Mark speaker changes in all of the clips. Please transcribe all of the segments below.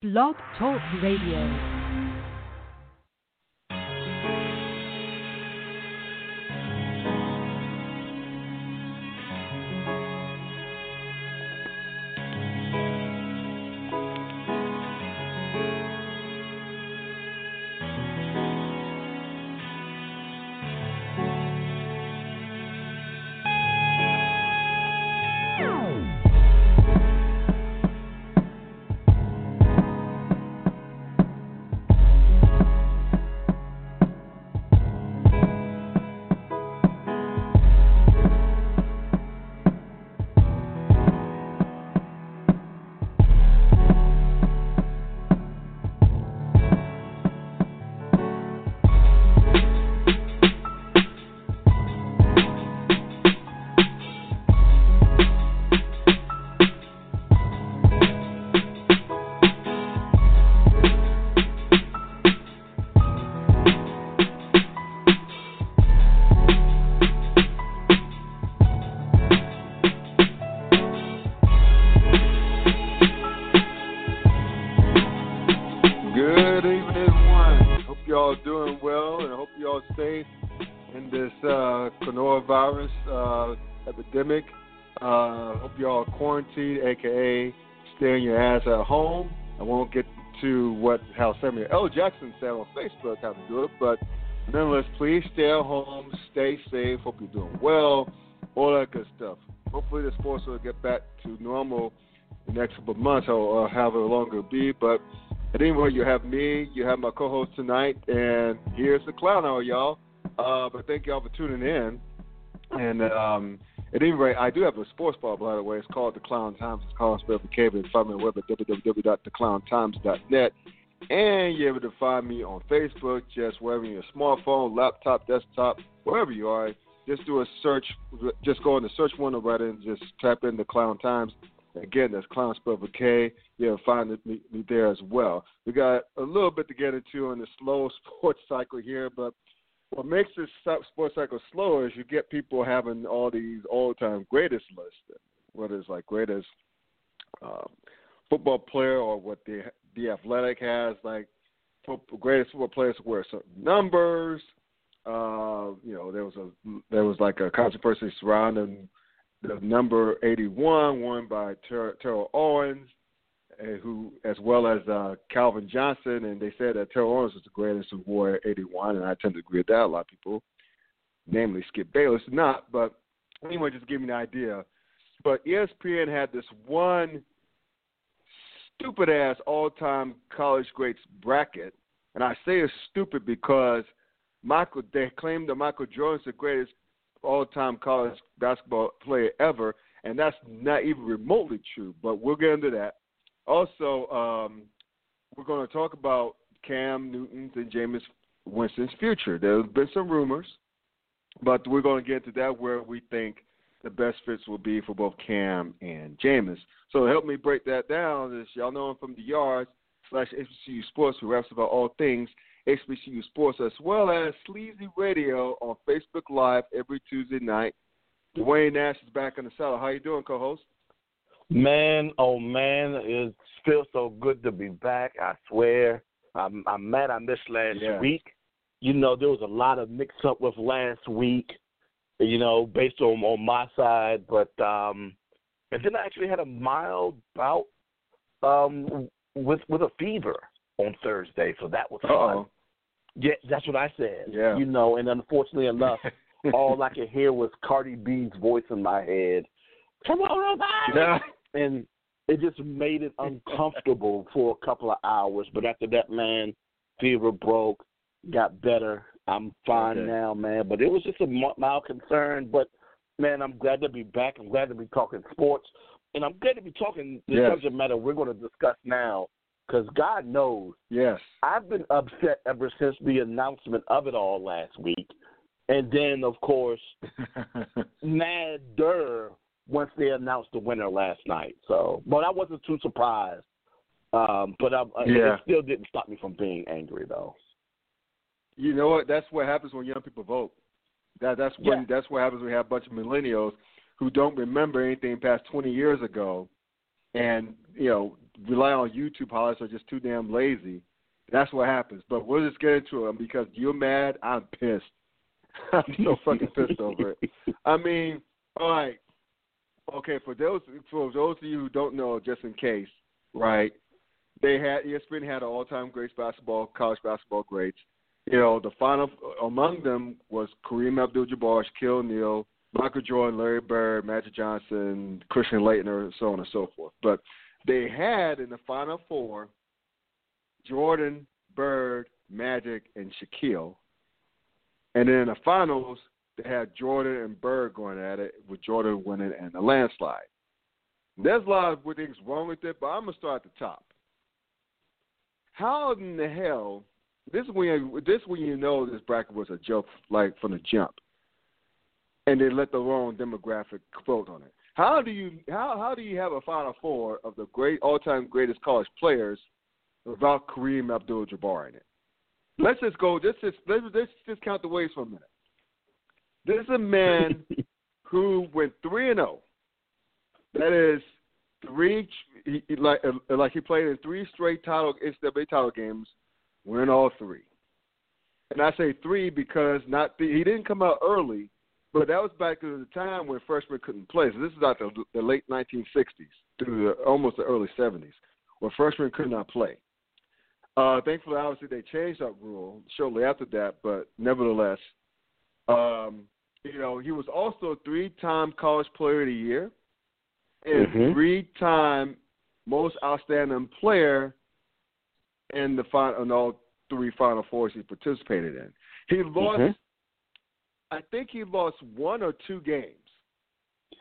Speaker 1: Blog Talk Radio.
Speaker 2: How Jackson said on Facebook how to do it, but nonetheless, please stay at home, stay safe. Hope you're doing well, all that good stuff. Hopefully, the sports will get back to normal in the next couple of months, or, or however long it'll be, but. At any rate, you have me, you have my co-host tonight, and here's the clown hour, y'all. Uh, but thank y'all for tuning in. And um, at any rate, I do have a sports bar, by the way. It's called The Clown Times. It's called Spell for Cable. Find me on the web at www.theclowntimes.net. And you're able to find me on Facebook, just wherever your smartphone, laptop, desktop, wherever you are. Just do a search. Just go in the search window right and just type in The Clown Times. Again, that's Clown spelled with K. You'll find me, me there as well. We got a little bit to get into on the slow sports cycle here, but what makes this sports cycle slower is you get people having all these all-time greatest lists, whether it's like greatest um, football player or what the the athletic has, like greatest football players wear certain numbers. Uh, you know, there was a there was like a controversy surrounding the number 81, won by Ter- Terrell Owens, who as well as uh, Calvin Johnson, and they said that Terrell Owens was the greatest who wore 81, and I tend to agree with that. A lot of people, namely Skip Bayless, not. But anyway, just give me an idea. But ESPN had this one stupid ass all time college greats bracket, and I say it's stupid because Michael they claim that Michael Jordan's the greatest all-time college basketball player ever, and that's not even remotely true. But we'll get into that. Also, um, we're going to talk about Cam Newton's and Jameis Winston's future. There's been some rumors, but we're going to get into that where we think the best fits will be for both Cam and Jameis. So help me break that down, As y'all know I'm from the yards slash HBCU Sports, who raps about all things HBCU Sports, as well as Sleazy Radio on Facebook Live every Tuesday night. Dwayne Nash is back in the saddle. How you doing, co-host?
Speaker 3: Man, oh man, it feels so good to be back. I swear, I'm, I'm mad I missed last
Speaker 2: Yeah.
Speaker 3: week. You know, there was a lot of mix up with last week. You know, based on on my side, but um, and then I actually had a mild bout um with with a fever on Thursday, so that was fun.
Speaker 2: Uh-oh.
Speaker 3: Yeah, that's what I said.
Speaker 2: Yeah.
Speaker 3: You know, and unfortunately enough, all I could hear was Cardi B's voice in my head. Coronavirus.
Speaker 2: Yeah.
Speaker 3: And it just made it uncomfortable for a couple of hours. But after that, man, fever broke, got better. I'm fine
Speaker 2: Okay.
Speaker 3: now, man. But it was just a mi- mild concern. But man, I'm glad to be back. I'm glad to be talking sports, and I'm glad to be talking the
Speaker 2: Yes.
Speaker 3: subject matter we're going to discuss now. Because God knows
Speaker 2: Yes.
Speaker 3: I've been upset ever since the announcement of it all last week. And then, of course, madder once they announced the winner last night. So, but I wasn't too surprised. Um, but I,
Speaker 2: Yeah.
Speaker 3: it still didn't stop me from being angry, though.
Speaker 2: You know what? That's what happens when young people vote. That that's when
Speaker 3: Yeah.
Speaker 2: that's what happens when we have a bunch of millennials who don't remember anything past twenty years ago, and you know rely on YouTube highlights are just too damn lazy. That's what happens. But we'll just get into it because you're mad. I'm pissed. I'm so fucking pissed over it. I mean, all right. Okay, for those for those of you who don't know, just in case, right? They had ESPN had an all-time greats basketball, college basketball greats. You know, the final among them was Kareem Abdul-Jabbar, Shaquille O'Neal, Michael Jordan, Larry Bird, Magic Johnson, Christian Laettner, so on and so forth. But they had in the final four Jordan, Bird, Magic, and Shaquille. And then in the finals, they had Jordan and Bird going at it, with Jordan winning and a landslide. There's a lot of things wrong with it, but I'm gonna start at the top. How in the hell? This is when you, this is when you know this bracket was a joke, like from the jump, and they let the wrong demographic vote on it. How do you how how do you have a final four of the great all time greatest college players without Kareem Abdul-Jabbar in it? Let's just go. Let's just let's, let's just count the ways for a minute. This is a man who went three and zero. Oh. That is three he, like uh, like he played in three straight title NCAA title games, win all three. And I say three because not the, he didn't come out early, but that was back at the time when freshmen couldn't play. So this is out the, the late 1960s through the, almost the early 70s, where freshmen could not play. Uh, thankfully, obviously, they changed that rule shortly after that, but nevertheless, um, you know, he was also a three-time College Player of the Year and
Speaker 3: mm-hmm.
Speaker 2: three-time Most Outstanding Player in the final, in all three Final Fours he participated in. He lost. Mm-hmm. I think he lost one or two games.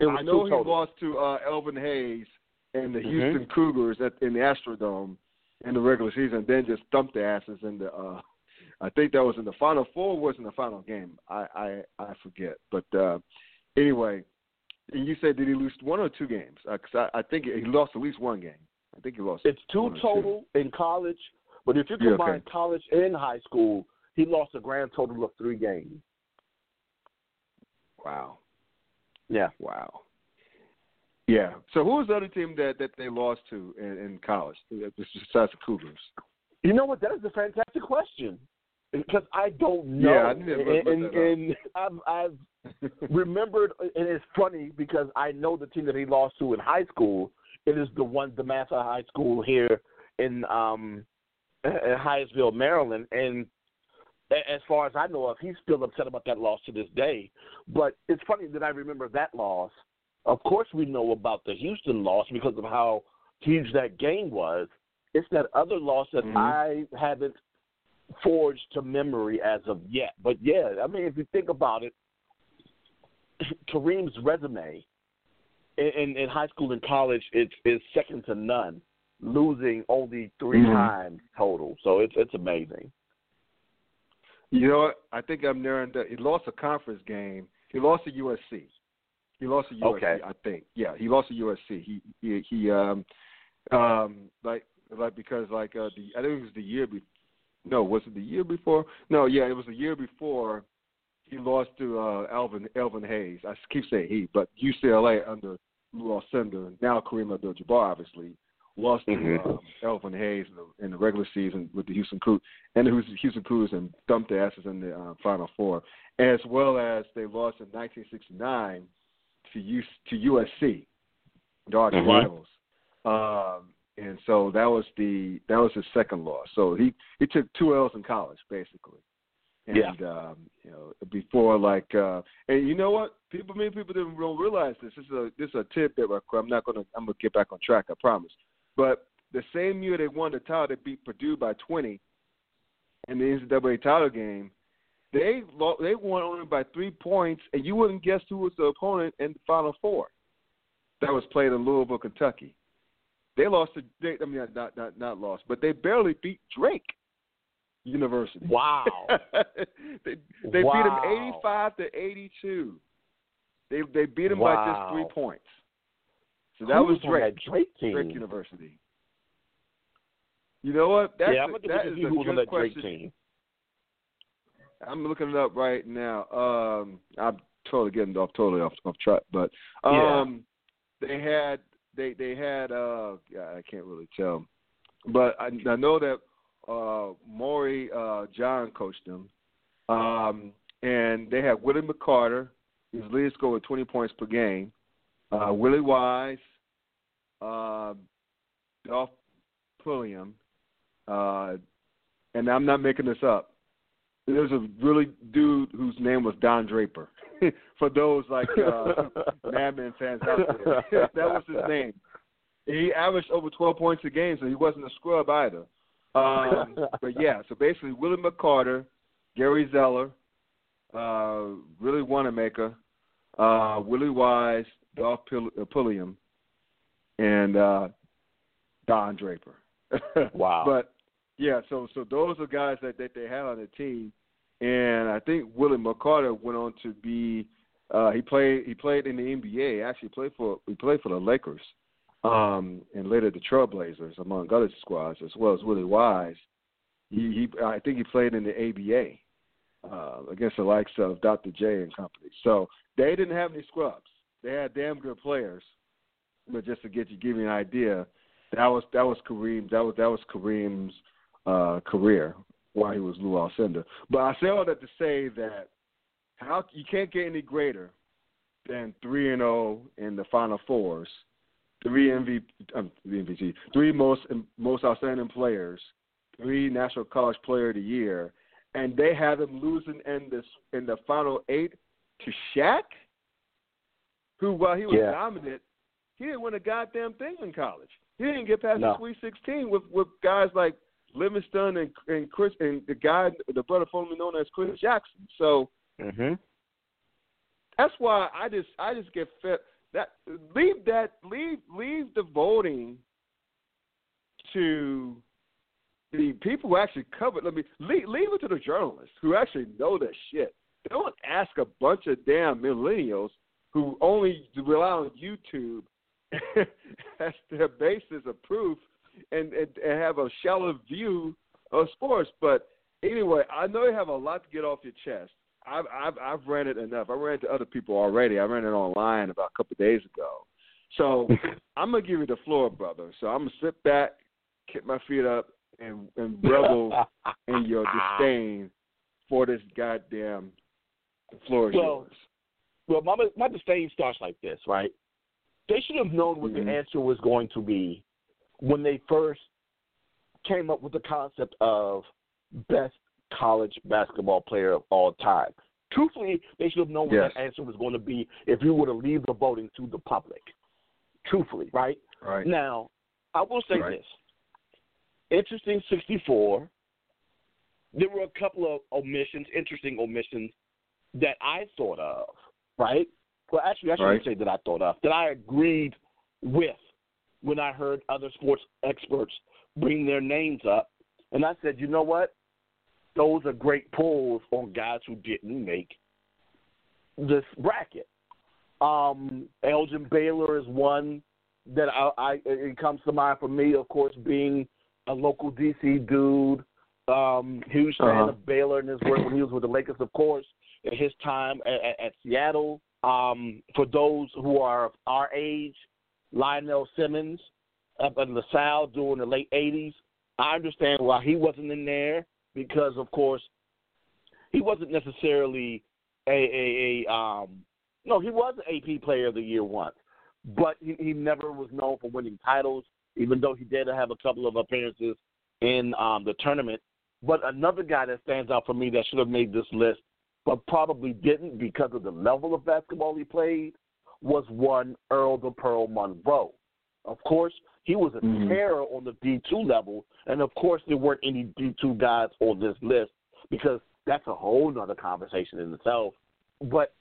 Speaker 2: I know he lost to uh, Elvin Hayes and the mm-hmm. Houston Cougars at, in the Astrodome in the regular season, then just thumped the asses in the. Uh, I think that was in the final four. Was in the final game. I I, I forget, but uh, anyway, you said did he lose one or two games? Because I, I think he lost at least one game. I think he lost.
Speaker 3: It's two total
Speaker 2: two.
Speaker 3: in college, but if you combine yeah, okay. college and high school, he lost a grand total of three games.
Speaker 2: Wow.
Speaker 3: Yeah.
Speaker 2: Wow. Yeah. So who was the other team that that they lost to in, in college besides the Cougars?
Speaker 3: You know what? That is a fantastic question because I don't know.
Speaker 2: Yeah, I never
Speaker 3: and, and, and I've, I've remembered, and it's funny because I know the team that he lost to in high school. It is the one, DeMatha High School here in um in Hyattsville, Maryland, and as far as I know of, he's still upset about that loss to this day. But it's funny that I remember that loss. Of course, we know about the Houston loss because of how huge that game was. It's that other loss that
Speaker 2: mm-hmm.
Speaker 3: I haven't forged to memory as of yet. But yeah, I mean, if you think about it, Kareem's resume in, in, high school and college it's is second to none, losing only 3
Speaker 2: mm-hmm.
Speaker 3: times total. So it's it's amazing.
Speaker 2: You know what? I think I'm nearing that. He lost a conference game. He lost to USC. He lost to USC.
Speaker 3: Okay.
Speaker 2: I think. Yeah, he lost to USC. He he, he um um like like because like uh the I think it was the year before no, was it the year before? No, yeah, it was the year before he lost to uh, Alvin Elvin Hayes. I keep saying he, but UCLA under Lou Alcindor, now Kareem Abdul-Jabbar, obviously lost
Speaker 3: mm-hmm.
Speaker 2: to um, Elvin Hayes in the, in the regular season with the Houston Cougars and the Houston Cougars and dumped their asses in the uh, Final Four, as well as they lost in 1969 to U, to USC, the arch
Speaker 3: mm-hmm.
Speaker 2: rivals. Um, and so that was the that was his second loss. So he he took two L's in college basically. And
Speaker 3: yeah.
Speaker 2: um, you know, before like uh and you know what? People many people didn't don't realize this. This is a this is a tidbit I'm not gonna I'm gonna get back on track, I promise. But the same year they won the title, they beat Purdue by twenty in the NCAA title game. They they won only by three points, and you wouldn't guess who was the opponent in the Final Four. That was played in Louisville, Kentucky. They lost to they, I mean not not not lost, but they barely beat Drake University.
Speaker 3: Wow.
Speaker 2: they they
Speaker 3: wow.
Speaker 2: beat them eighty five to eighty two. They they beat them
Speaker 3: wow.
Speaker 2: by just three points. So that
Speaker 3: Who's
Speaker 2: was Drake.
Speaker 3: That Drake team?
Speaker 2: Drake University. You know what? That's
Speaker 3: yeah, I'm
Speaker 2: a,
Speaker 3: that
Speaker 2: is
Speaker 3: was
Speaker 2: good
Speaker 3: on that
Speaker 2: question.
Speaker 3: Drake team.
Speaker 2: I'm looking it up right now. Um, I'm totally getting off totally off off track, but um,
Speaker 3: yeah.
Speaker 2: they had they they had uh yeah, I can't really tell, but I, I know that uh Maury uh John coached them, um and they had Willie McCarter, his lead scorer with 20 points per game, uh Willie Wise, uh, Dolph Pulliam, uh, and I'm not making this up. There's a really dude whose name was Don Draper. For those like uh, Mad Men fans out there, that was his name. He averaged over 12 points a game, so he wasn't a scrub either. Um, but yeah, so basically Willie McCarter, Gary Zeller, uh, Willie Wanamaker, uh, Willie Wise, Dolph Pulliam, and uh, Don Draper.
Speaker 3: wow.
Speaker 2: But yeah, so so those are guys that, that they had on the team, and I think Willie McCarter went on to be uh, he played he played in the NBA. Actually played for he played for the Lakers, um, and later the Trailblazers among other squads as well as Willie Wise. He, he I think he played in the ABA uh, against the likes of Dr. J and company. So they didn't have any scrubs. They had damn good players, but just to get you give you an idea, that was that was Kareem that was that was Kareem's uh, career while he was Lou Alcindor. But I say all that to say that how you can't get any greater than three and zero oh in the Final Fours, three MVP, um, MVP, three most most outstanding players, three National College Player of the Year, and they had them losing in this in the Final Eight to Shaq, who while he was
Speaker 3: yeah.
Speaker 2: dominant, he didn't win a goddamn thing in college. He didn't get past
Speaker 3: no.
Speaker 2: the Sweet 16 with with guys like Livingston and and Chris and the guy, the brother formerly known as Chris Jackson. So
Speaker 3: mm-hmm.
Speaker 2: that's why I just I just get fed that leave that leave leave the voting to the people who actually cover. Let me leave, leave it to the journalists who actually know that shit. Don't ask a bunch of damn millennials who only rely on YouTube as their basis of proof and, and, and have a shallow view of sports. But anyway, I know you have a lot to get off your chest. I've I've I've ran it enough. I ran it to other people already. I ran it online about a couple of days ago. So I'm gonna give you the floor, brother. So I'm gonna sit back, kick my feet up, and and revel in your disdain for this goddamn. Floor
Speaker 3: well. Well, my my disdain starts like this, right? They should have known what
Speaker 2: mm-hmm.
Speaker 3: the answer was going to be when they first came up with the concept of best college basketball player of all time. Truthfully, they should have known
Speaker 2: yes.
Speaker 3: what that answer was going to be if you were to leave the voting to the public. Truthfully, right?
Speaker 2: Right.
Speaker 3: Now, I will say
Speaker 2: right.
Speaker 3: this. Interesting 64. There were a couple of omissions, interesting omissions that I thought of, right? Well, actually, I shouldn't
Speaker 2: right.
Speaker 3: say that I thought of, that I agreed with when I heard other sports experts bring their names up. And I said, you know what? Those are great pulls on guys who didn't make this bracket. Um, Elgin Baylor is one that I, I it comes to mind for me, of course, being a local DC dude, um, huge fan
Speaker 2: uh-huh.
Speaker 3: of Baylor and his work when he was with the Lakers, of course, in his time at, at, at Seattle. Um, for those who are our age, Lionel Simmons up in LaSalle during the late 80s. I understand why he wasn't in there because, of course, he wasn't necessarily a, a, a um, no, he was AP Player of the Year once, but he, he never was known for winning titles, even though he did have a couple of appearances in um, the tournament. But another guy that stands out for me that should have made this list, but probably didn't because of the level of basketball he played, was one Earl the Pearl Monroe. Of course, he was a
Speaker 2: mm-hmm.
Speaker 3: terror on the D2 level, and of course, there weren't any D2 guys on this list because that's a whole other conversation in itself. But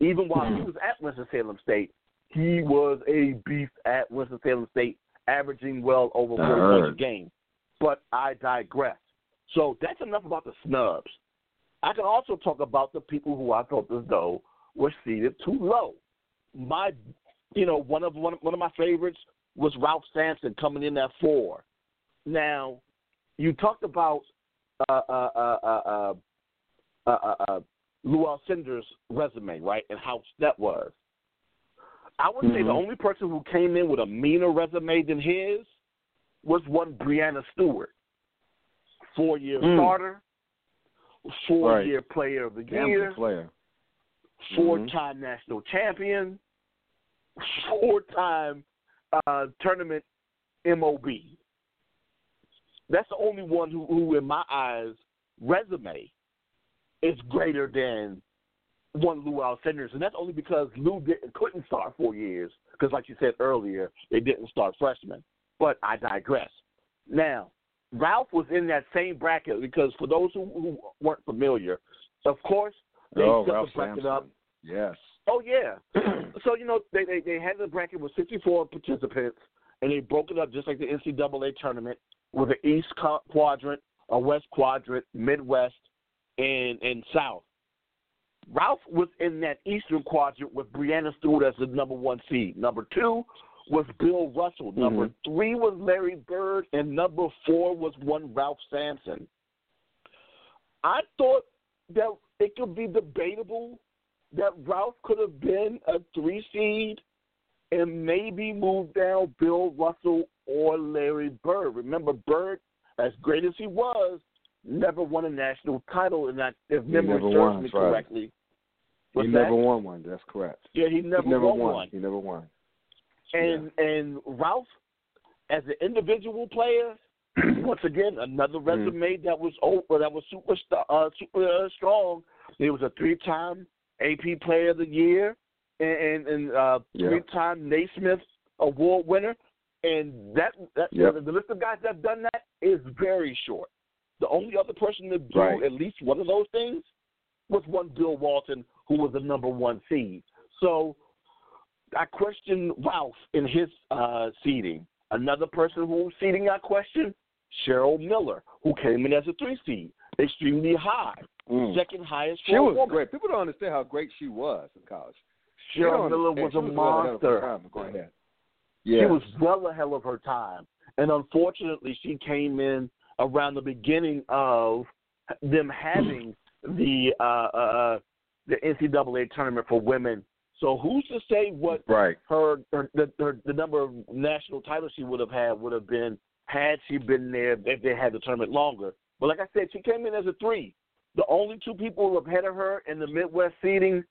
Speaker 3: even while he was at Winston-Salem State, he was a beast at Winston-Salem State, averaging well over 40 points a game. But I digress. So that's enough about the snubs. I can also talk about the people who I thought as though were seated too low my, you know, one of one, one of my favorites was Ralph Sampson coming in at four. Now, you talked about uh, uh, uh, uh, uh, uh, uh, Lou Alcindor's resume, right, and how that was. I would say the
Speaker 2: Mhm.
Speaker 3: only person who came in with a meaner resume than his was one Breanna Stewart, four year
Speaker 2: Mm.
Speaker 3: starter, four year player of the year,
Speaker 2: player.
Speaker 3: four time national champion, four time uh, tournament MOP. That's the only one who, who, in my eyes, resume is greater than one Lou Alcindor's, and that's only because Lou didn't couldn't start four years because, like you said earlier, they didn't start freshmen. But I digress. Now, Ralph was in that same bracket because for those who, who weren't familiar, of course they
Speaker 2: oh, Ralph
Speaker 3: the bracket
Speaker 2: Sampson.
Speaker 3: up.
Speaker 2: Yes.
Speaker 3: Oh yeah. so you know they, they they had the bracket with 64 participants, and they broke it up just like the NCAA tournament with an East quadrant, a West quadrant, Midwest, and and South. Ralph was in that Eastern quadrant with Breanna Stewart as the number one seed. Number two was Bill Russell. Mm-hmm. Number three was Larry Bird, and number four was one Ralph Sampson. I thought that it could be debatable that Ralph could have been a three seed and maybe moved down Bill Russell or Larry Bird. Remember, Bird, as great as he was, never won a national title, and that if
Speaker 2: He
Speaker 3: memory serves
Speaker 2: won,
Speaker 3: me
Speaker 2: right.
Speaker 3: correctly.
Speaker 2: He
Speaker 3: What's
Speaker 2: never won one. That's correct.
Speaker 3: Yeah, he never,
Speaker 2: he never
Speaker 3: won,
Speaker 2: won.
Speaker 3: one.
Speaker 2: He never won.
Speaker 3: And and Ralph, as an individual player, once again another
Speaker 2: Mm.
Speaker 3: resume that was over, that was super uh, super uh, strong. He was a three-time AP Player of the Year and and, and uh,
Speaker 2: Yeah.
Speaker 3: three-time Naismith Award winner. And that that
Speaker 2: Yep.
Speaker 3: the list of guys that have done that is very short. The only other person to do
Speaker 2: Right.
Speaker 3: at least one of those things was one Bill Walton, who was the number one seed. So I question Ralph in his uh, seeding. Another person who was seeding I question, Cheryl Miller, who came in as a three seed, extremely high,
Speaker 2: Mm.
Speaker 3: second highest
Speaker 2: She was
Speaker 3: woman.
Speaker 2: great. People don't understand how great she was in college. They
Speaker 3: Cheryl Miller was
Speaker 2: She
Speaker 3: a
Speaker 2: well ahead of
Speaker 3: monster.
Speaker 2: time. Go ahead.
Speaker 3: She was well ahead of her time. And unfortunately, she came in around the beginning of them having the uh, uh, the NCAA tournament for women. So who's to say what
Speaker 2: right.
Speaker 3: her, her, the, her the number of national titles she would have had would have been had she been there if they had the tournament longer. But like I said, she came in as a three. The only two people ahead of her in the Midwest seeding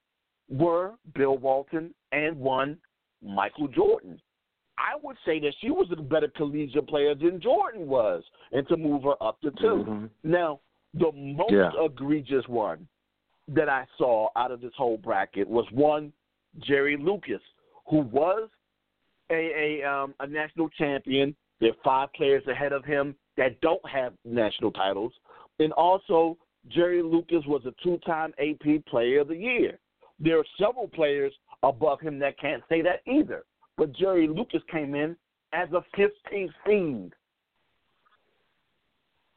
Speaker 3: were Bill Walton and one Michael Jordan. I would say that she was a better collegiate player than Jordan was, and to move her up to 2
Speaker 2: Mhm.
Speaker 3: Now, the most
Speaker 2: Yeah.
Speaker 3: egregious one that I saw out of this whole bracket was one Jerry Lucas, who was a a, um, a national champion. There are five players ahead of him that don't have national titles, and also Jerry Lucas was a two-time AP Player of the Year. There are several players above him that can't say that either. But Jerry Lucas came in as a 15th seed.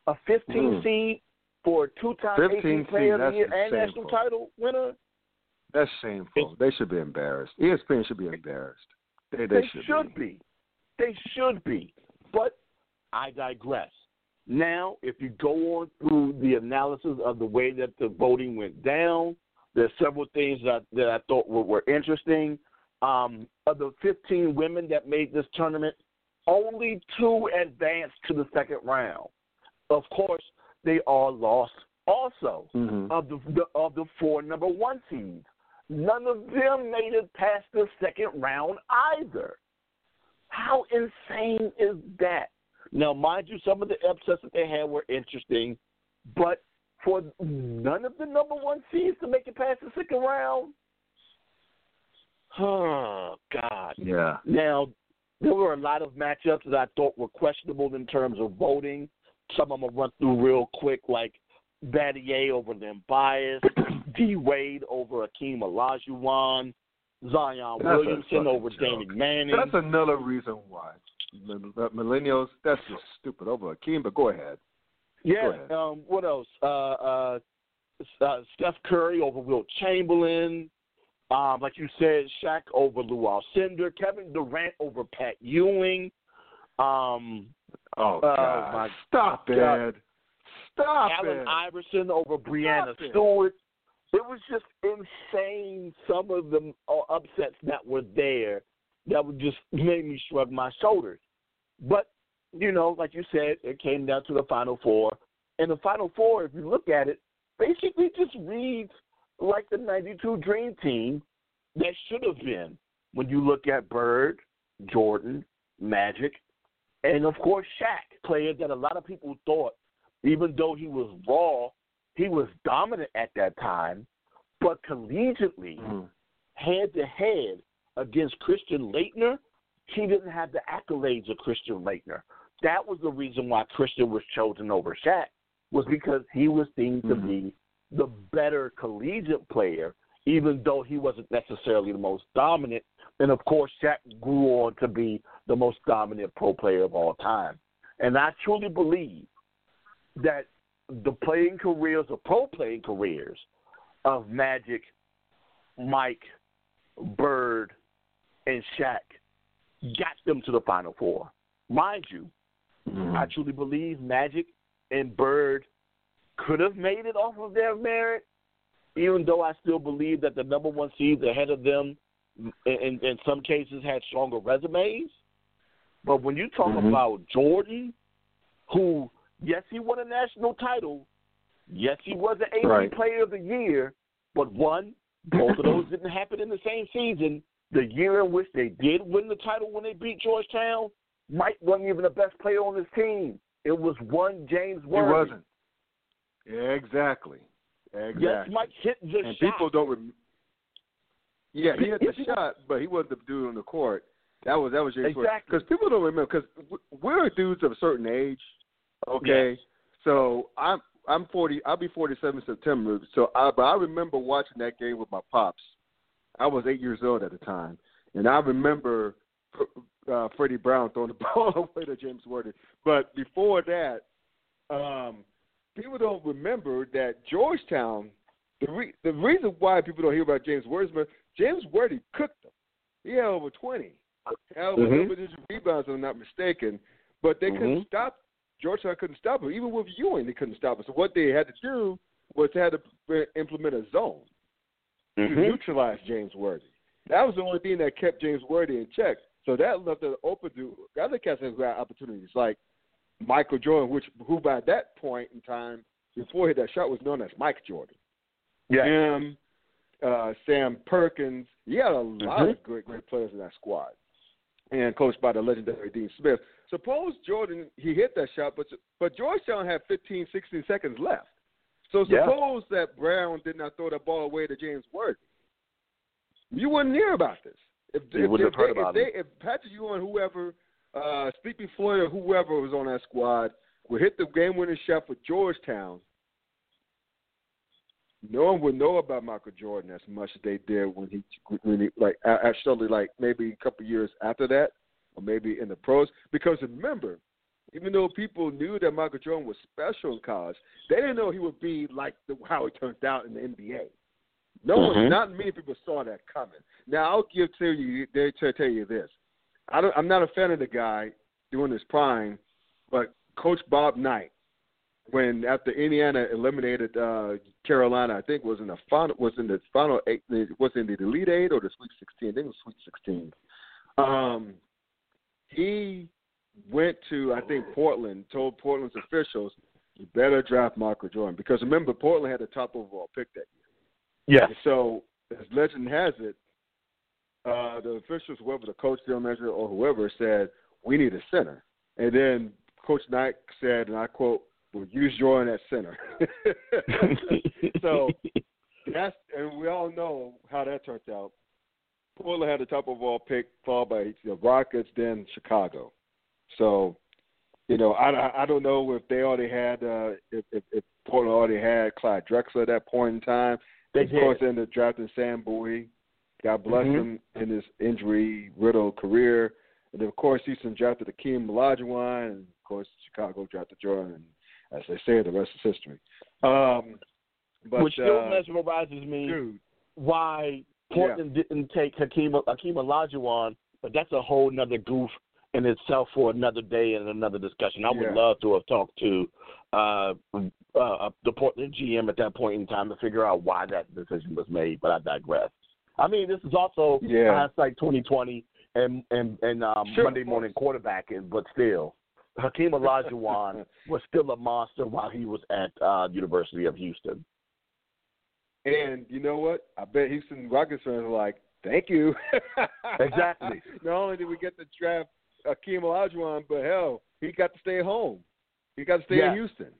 Speaker 3: A 15
Speaker 2: Mm.
Speaker 3: seed for a two-time
Speaker 2: 15
Speaker 3: AP Player of the Year and national title winner.
Speaker 2: That's shameful. They should be embarrassed. ESPN should be embarrassed. They, they,
Speaker 3: They
Speaker 2: should,
Speaker 3: should
Speaker 2: be.
Speaker 3: be. They should be. But I digress. Now, if you go on through the analysis of the way that the voting went down, there's several things that, that I thought were, were interesting. Um, of the 15 women that made this tournament, only two advanced to the second round. Of course, they all lost also
Speaker 2: Mhm.
Speaker 3: of the, the of the four number one seeds. None of them made it past the second round either. How insane is that? Now, mind you, some of the upsets that they had were interesting, but for none of the number one seeds to make it past the second round, oh God.
Speaker 2: Yeah.
Speaker 3: Now, there were a lot of matchups that I thought were questionable in terms of voting. Some of them I'll run through real quick, like Battier over Len Bias, D Wade over Akeem Olajuwon, Zion
Speaker 2: That's
Speaker 3: Williamson over
Speaker 2: joke.
Speaker 3: Danny Manning.
Speaker 2: That's another reason why. Mil- uh, Millennials, that's just stupid over Akeem, but go ahead.
Speaker 3: yeah.
Speaker 2: go ahead.
Speaker 3: Um, what else? Uh, uh, uh, Steph Curry over Wilt Chamberlain. Um, like you said, Shaq over Lou Alcindor. Kevin Durant over Pat Ewing. Um,
Speaker 2: Oh,
Speaker 3: Oh,
Speaker 2: God.
Speaker 3: my
Speaker 2: Stop
Speaker 3: God.
Speaker 2: it. Stop
Speaker 3: Allen
Speaker 2: it.
Speaker 3: Iverson over Breanna
Speaker 2: Stop.
Speaker 3: Stewart. it was just insane. Some of the uh, upsets that were there that would just made me shrug my shoulders. But you know, like you said, it came down to the final four, and the final four, if you look at it, basically just reads like the '92 Dream Team that should have been. When you look at Bird, Jordan, Magic, and of course Shaq, players that a lot of people thought, even though he was raw, he was dominant at that time, but collegiately, head to head against Christian Laettner, he didn't have the accolades of Christian Laettner. That was the reason why Christian was chosen over Shaq, was because he was seen to
Speaker 2: Mhm.
Speaker 3: be the better collegiate player, even though he wasn't necessarily the most dominant. And of course, Shaq grew on to be the most dominant pro player of all time. And I truly believe that the playing careers, the pro playing careers of Magic, Mike, Bird, and Shaq got them to the Final Four. Mind you,
Speaker 2: Mm-hmm.
Speaker 3: I truly believe Magic and Bird could have made it off of their merit, even though I still believe that the number one seeds ahead of them, in, in, in some cases, had stronger resumes. But when you talk
Speaker 2: Mhm.
Speaker 3: about Jordan, who, yes, he won a national title, yes, he was the AP
Speaker 2: Right.
Speaker 3: Player of the Year, but one, both of those didn't happen in the same season. The year in which they did win the title when they beat Georgetown, Mike wasn't even the best player on his team. It was one James
Speaker 2: He
Speaker 3: Worthy.
Speaker 2: wasn't. Yeah, exactly. Exactly.
Speaker 3: Yes, Mike hit the shot.
Speaker 2: and
Speaker 3: shot.
Speaker 2: people don't. Rem- yeah, he hit the shot, but he wasn't the dude on the court. That was that was James
Speaker 3: Exactly.
Speaker 2: Because people don't remember because we're dudes of a certain age. Okay, so I'm I'm forty. I'll be forty seven September. So I but I remember watching that game with my pops. I was eight years old at the time, and I remember uh, Freddie Brown throwing the ball away to James Worthy. But before that, um, people don't remember that Georgetown. The re- the reason why people don't hear about James Worthy, James Worthy cooked them. He had over twenty. Had over
Speaker 3: Mhm.
Speaker 2: double digit rebounds, if I'm not mistaken. But they couldn't
Speaker 3: Mhm.
Speaker 2: stop Georgetown couldn't stop him. Even with Ewing, they couldn't stop him. So what they had to do was they had to implement a zone to
Speaker 3: Mhm.
Speaker 2: neutralize James Worthy. That was the only thing that kept James Worthy in check. So that left it open to other cats who had opportunities like Michael Jordan, which who by that point in time, before he hit that shot, was known as Mike Jordan.
Speaker 3: Yeah.
Speaker 2: Him, uh, Sam Perkins. You had a lot
Speaker 3: Mhm.
Speaker 2: of great, great players in that squad, and coached by the legendary Dean Smith. Suppose Jordan he hit that shot, but but Georgetown had 15, 16 seconds left. So
Speaker 3: Yeah.
Speaker 2: suppose that Brown did not throw that ball away to James Worthy. You wouldn't hear about this. If,
Speaker 3: You
Speaker 2: if,
Speaker 3: wouldn't
Speaker 2: if
Speaker 3: have heard
Speaker 2: they,
Speaker 3: about
Speaker 2: if, they, if Patrick Ewing, whoever, uh, Sleepy Floyd, or whoever was on that squad would hit the game-winning shot for Georgetown, no one would know about Michael Jordan as much as they did when he, when he like actually like maybe a couple years after that, or maybe in the pros. Because remember, even though people knew that Michael Jordan was special in college, they didn't know he would be like the, how it turned out in the NBA. No
Speaker 3: Mhm.
Speaker 2: one, not many people saw that coming. Now I'll give to you, they to tell you this. I don't, I'm not a fan of the guy doing his prime, but Coach Bob Knight, when after Indiana eliminated uh, Carolina, I think was in the final, was in the final eight, was in the Elite Eight or the Sweet Sixteen. I think it was Sweet Sixteen. Um, he went to I think Portland, told Portland's officials, "You better draft Michael Jordan," because remember Portland had the top overall pick that year.
Speaker 3: Yes.
Speaker 2: And so, as legend has it, uh, the officials, whoever the coach, general manager, or whoever, said, "We need a center." And then Coach Knight said, and I quote, "We'll use Jordan at center." so that's, and we all know how that turned out. Portland had the top overall pick, followed by the Rockets, then Chicago. So, you know, I, I don't know if they already had uh, if, if, if Portland already had Clyde Drexler at that point in time.
Speaker 3: They
Speaker 2: of course, ended up drafting Sam Bowie. God bless
Speaker 3: Mhm.
Speaker 2: him in his injury riddled career. And then, of course, Houston drafted Akeem Olajuwon, and of course, Chicago drafted Jordan. And as they say, the rest is history. Um, but
Speaker 3: Which still
Speaker 2: uh,
Speaker 3: mesmerizes me
Speaker 2: dude,
Speaker 3: why Portland didn't take Hakeem Hakeem Olajuwon, but that's a whole nother goof in itself for another day and another discussion. I would
Speaker 2: Yeah.
Speaker 3: love to have talked to uh, uh, the Portland GM at that point in time to figure out why that decision was made, but I digress. I mean, this is also
Speaker 2: Yeah.
Speaker 3: hindsight 2020 and and and um,
Speaker 2: Sure,
Speaker 3: Monday morning quarterbacking, but still, Hakeem Olajuwon was still a monster while he was at uh, University of Houston.
Speaker 2: And you know what? I bet Houston Rockets fans are like, "Thank you."
Speaker 3: Exactly.
Speaker 2: Not only did we get the draft Akeem Olajuwon, but hell, he got to stay home. He got to stay
Speaker 3: Yeah.
Speaker 2: in Houston.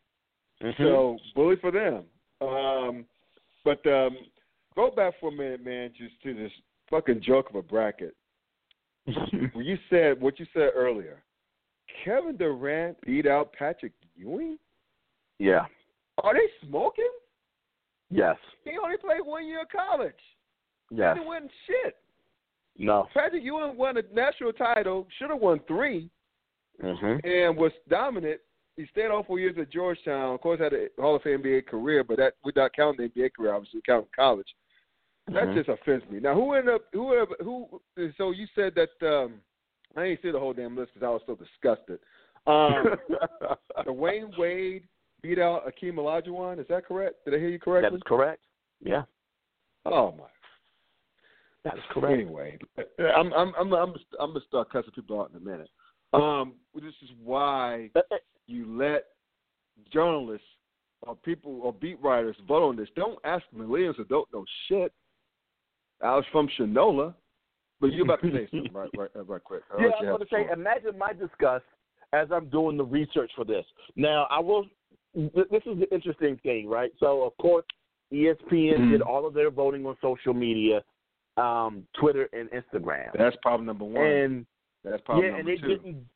Speaker 3: Mm-hmm.
Speaker 2: So bully for them. Um, but um, go back for a minute, man, just to this fucking joke of a bracket. When you said what you said earlier, Kevin Durant beat out Patrick Ewing.
Speaker 3: yeah.
Speaker 2: Are they smoking?
Speaker 3: Yes.
Speaker 2: He only played one year of college.
Speaker 3: Yes.
Speaker 2: He didn't win shit.
Speaker 3: No.
Speaker 2: Patrick Ewing won a national title, should have won three,
Speaker 3: Mhm.
Speaker 2: and was dominant. He stayed on four years at Georgetown. Of course, had a Hall of Fame NBA career, but that without counting the NBA career, obviously counting college. That
Speaker 3: Mhm.
Speaker 2: just offends me. Now, who ended up? Who? Who? So you said that? um I didn't see the whole damn list because I was so disgusted. Um, Dwyane Wade beat out Akeem Olajuwon. Is that correct? Did I hear you
Speaker 3: that
Speaker 2: correctly?
Speaker 3: is correct. Yeah,
Speaker 2: Oh my.
Speaker 3: That is correct.
Speaker 2: Anyway, I'm I'm I'm I'm I'm gonna start cussing people out in a minute. Um, this is why
Speaker 3: Uh, uh,
Speaker 2: you let journalists or people or beat writers vote on this. Don't ask millennials who don't know shit. I was from Shinola, but you're about to say something right, right, right quick. I'll
Speaker 3: Yeah, I was going to say, imagine my disgust as I'm doing the research for this. Now, I will. This is the interesting thing, right? So, of course, ESPN
Speaker 2: Mhm.
Speaker 3: did all of their voting on social media, um, Twitter and Instagram,
Speaker 2: That's problem number one.
Speaker 3: and
Speaker 2: That's problem
Speaker 3: yeah, and they
Speaker 2: two.
Speaker 3: didn't.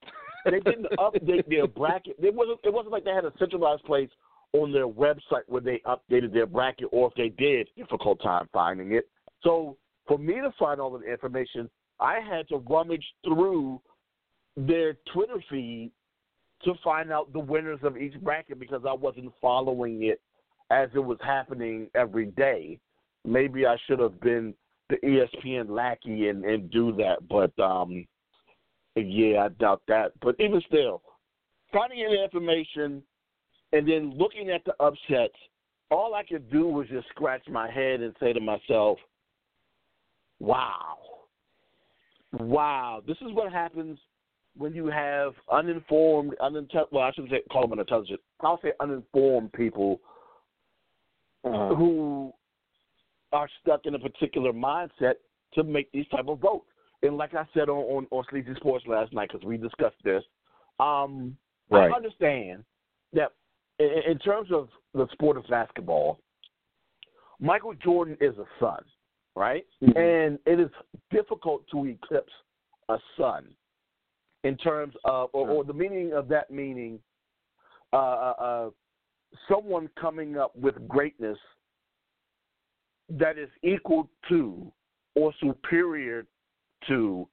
Speaker 3: They didn't update their bracket. It wasn't. It wasn't like they had a centralized place on their website where they updated their bracket, or if they did, difficult time finding it. So for me to find all of the information, I had to rummage through their Twitter feed to find out the winners of each bracket because I wasn't following it as it was happening every day. Maybe I should have been the ESPN lackey and, and do that, but um, yeah, I doubt that. But even still, finding any information and then looking at the upsets, all I could do was just scratch my head and say to myself, wow. Wow. This is what happens when you have uninformed, unintelligent, well, I shouldn't say call them unintelligent. I'll say uninformed people
Speaker 2: Uh-huh.
Speaker 3: who are stuck in a particular mindset to make these type of votes. And like I said on on, on Sleazy Sports last night, because we discussed this, um,
Speaker 2: Right.
Speaker 3: I understand that in, in terms of the sport of basketball, Michael Jordan is a sun, right?
Speaker 2: Mhm.
Speaker 3: And it is difficult to eclipse a sun in terms of, or, or the meaning of that meaning, uh, uh, uh, someone coming up with greatness that is equal to or superior to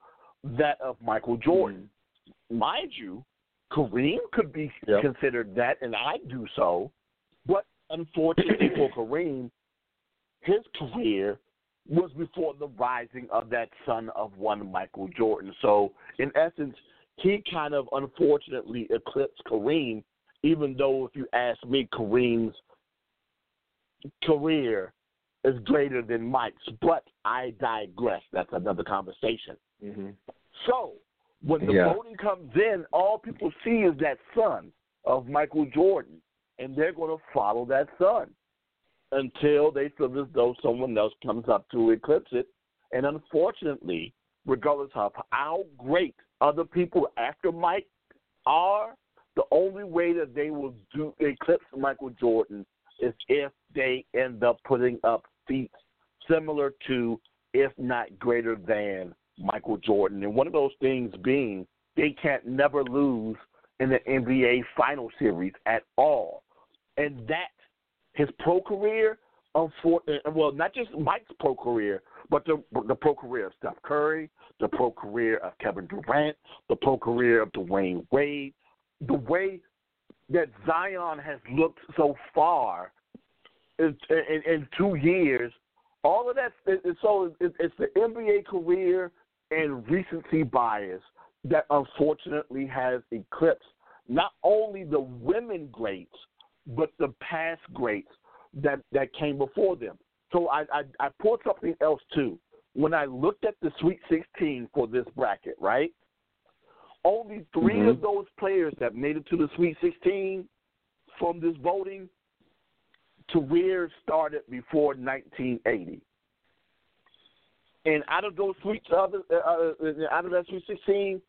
Speaker 3: that of Michael Jordan. Mm-hmm. Mind you, Kareem could be
Speaker 2: Yep.
Speaker 3: considered that, and I do so. But unfortunately for Kareem, his career was before the rising of that sun of one Michael Jordan. So, in essence, he kind of unfortunately eclipsed Kareem, even though if you ask me, Kareem's career is greater than Mike's. But I digress. That's another conversation.
Speaker 2: Mhm.
Speaker 3: So, when the
Speaker 2: Yeah.
Speaker 3: voting comes in, all people see is that sun of Michael Jordan, and they're going to follow that sun until they feel as though someone else comes up to eclipse it. And unfortunately, regardless of how great other people after Mike are, the only way that they will do eclipse Michael Jordan is if they end up putting up feats similar to, if not greater than, Michael Jordan. And one of those things being they can't never lose in the NBA final series at all. And that, his pro career, uh, well, not just Mike's pro career, but the the pro career of Steph Curry, the pro career of Kevin Durant, the pro career of Dwyane Wade, the way that Zion has looked so far in, in, in two years, all of that. it- it- So it- it's the NBA career and recency bias that unfortunately has eclipsed not only the women greats, but the past greats that, that came before them. So I, I, I pulled something else too. When I looked at the Sweet 16 for this bracket, right? Only 3
Speaker 2: Mhm.
Speaker 3: of those players that made it to the Sweet 16 from this voting career started before 1980. And out of those Sweet uh, uh, out of that Sweet 16,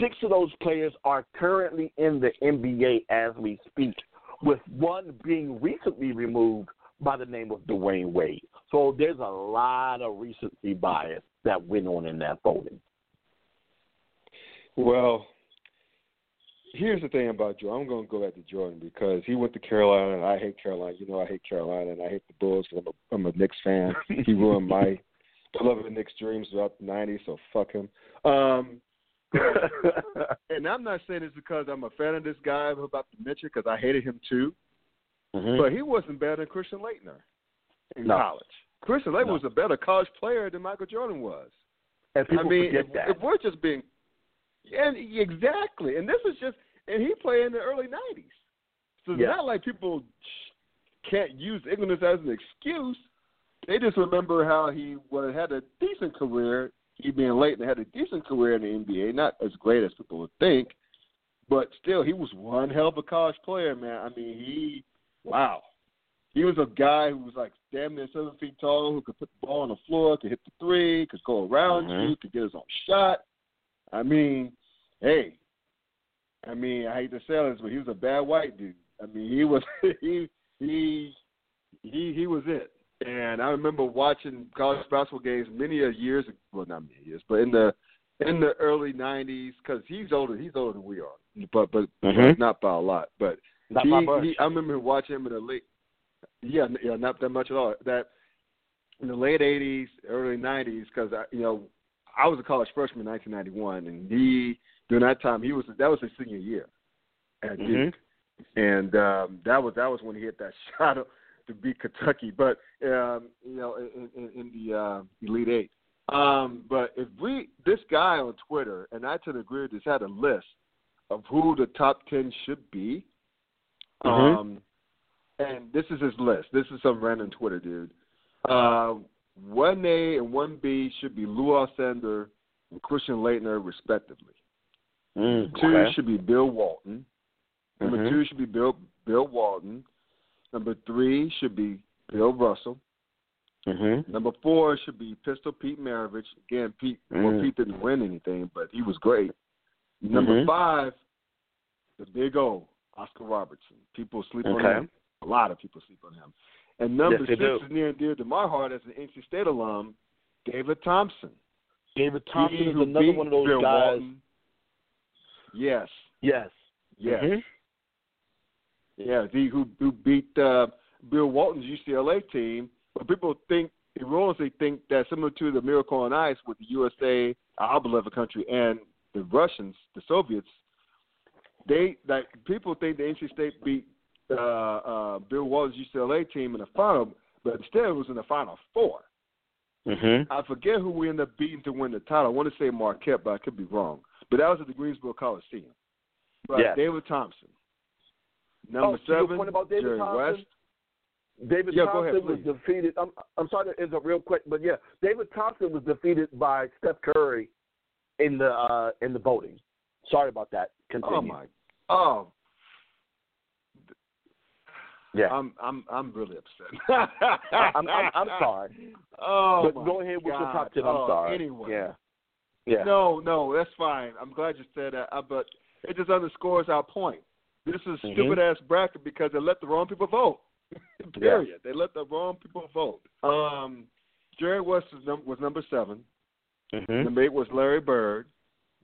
Speaker 3: six of those players are currently in the NBA as we speak, with one being recently removed by the name of Dwyane Wade. So there's a lot of recency bias that went on in that voting.
Speaker 2: Well, here's the thing about Jordan. I'm going to go back to Jordan because he went to Carolina, and I hate Carolina. You know, I hate Carolina, and I hate the Bulls because I'm a, I'm a Knicks fan. he ruined my beloved Knicks dreams throughout the '90s, so fuck him. Um, and I'm not saying this because I'm a fan of this guy I'm about to mention because I hated him too.
Speaker 3: mm-hmm.
Speaker 2: But he wasn't better than Christian Laettner in
Speaker 3: No.
Speaker 2: college. Christian Laettner
Speaker 3: No.
Speaker 2: was a better college player than Michael Jordan was.
Speaker 3: and people
Speaker 2: I mean,
Speaker 3: forget
Speaker 2: if,
Speaker 3: that.
Speaker 2: if we're just being, and exactly, and this is just, and he played in the early '90s, so it's
Speaker 3: Yeah.
Speaker 2: not like people can't use ignorance as an excuse. They just remember how he well, had a decent career. He being late and had a decent career in the NBA, not as great as people would think, but still, he was one hell of a college player, man. I mean, he, wow, he was a guy who was like damn near seven feet tall, who could put the ball on the floor, could hit the three, could go around
Speaker 3: Mhm.
Speaker 2: you, could get his own shot. I mean, hey, I mean, I hate to say this, but he was a bad white dude. I mean, he was he he he he was it. And I remember watching college basketball games many a years, well, not many years, but in the in the early '90s, because he's older. He's older than we are, but but,
Speaker 3: Mhm.
Speaker 2: not by a lot. But
Speaker 3: Not
Speaker 2: he,
Speaker 3: my bunch.
Speaker 2: he, I remember watching him in the late, yeah, yeah, not that much at all. That in the late '80s, early '90s, because you know I was a college freshman in 1991, and he during that time he was that was his senior year at
Speaker 3: Mhm.
Speaker 2: Duke, and um, that was that was when he hit that shot to beat Kentucky. But um, you know, in, in, in the uh, Elite Eight. Um, but if we this guy on Twitter, and I to agree with this, had a list of who the top ten should be.
Speaker 3: Mhm.
Speaker 2: Um, and this is his list. This is some random Twitter dude. Uh, one A and one B should be Lou Alcindor and Christian Laettner, respectively.
Speaker 3: Mm,
Speaker 2: Two
Speaker 3: okay.
Speaker 2: should be Bill Walton. Number
Speaker 3: Mhm.
Speaker 2: two should be Bill Bill Walton. Number three should be Bill Russell.
Speaker 3: Mhm.
Speaker 2: Number four should be Pistol Pete Maravich. Again, Pete well,
Speaker 3: Mm.
Speaker 2: Pete didn't win anything, but he was great. Number
Speaker 3: Mhm.
Speaker 2: five, the big O, Oscar Robertson. People sleep on him. A lot of people sleep on him. And number
Speaker 3: Yes,
Speaker 2: six is near and dear to my heart as an NC State alum, David Thompson.
Speaker 3: David Thompson
Speaker 2: He
Speaker 3: is another one of those
Speaker 2: Bill
Speaker 3: guys.
Speaker 2: Walton. Yes,
Speaker 3: Yes.
Speaker 2: yes.
Speaker 3: Mhm.
Speaker 2: Yeah, the who who beat uh, Bill Walton's UCLA team. But people think erroneously think that similar to the Miracle on Ice with the USA, our beloved country, and the Russians, the Soviets, they like people think the NC State beat uh, uh, Bill Walton's UCLA team in the final, but instead it was in the final four.
Speaker 3: Mhm.
Speaker 2: I forget who we ended up beating to win the title. I want to say Marquette, but I could be wrong. But that was at the Greensboro Coliseum. But
Speaker 3: Yes.
Speaker 2: David Thompson. Number
Speaker 3: Oh, your
Speaker 2: seven,
Speaker 3: point about David
Speaker 2: Jerry
Speaker 3: Thompson?
Speaker 2: West.
Speaker 3: David
Speaker 2: Yeah, go ahead,
Speaker 3: Thompson was defeated. I'm, I'm sorry to interrupt real quick, but yeah, David Thompson was defeated by Steph Curry in the uh, in the voting. Sorry about that. Continue.
Speaker 2: Oh my! Oh,
Speaker 3: Yeah,
Speaker 2: I'm I'm I'm really upset.
Speaker 3: I'm, I'm, I'm sorry.
Speaker 2: Oh,
Speaker 3: but go ahead with your top ten. I'm
Speaker 2: Oh,
Speaker 3: sorry.
Speaker 2: Anyway,
Speaker 3: Yeah. Yeah.
Speaker 2: no, no, that's fine. I'm glad you said that, uh, but it just underscores our point. This is
Speaker 3: Mhm.
Speaker 2: stupid ass bracket because they let the wrong people vote. Period. They let the wrong people vote. Um, Jerry West was, num- was number seven.
Speaker 3: Mhm.
Speaker 2: Number eight was Larry Bird.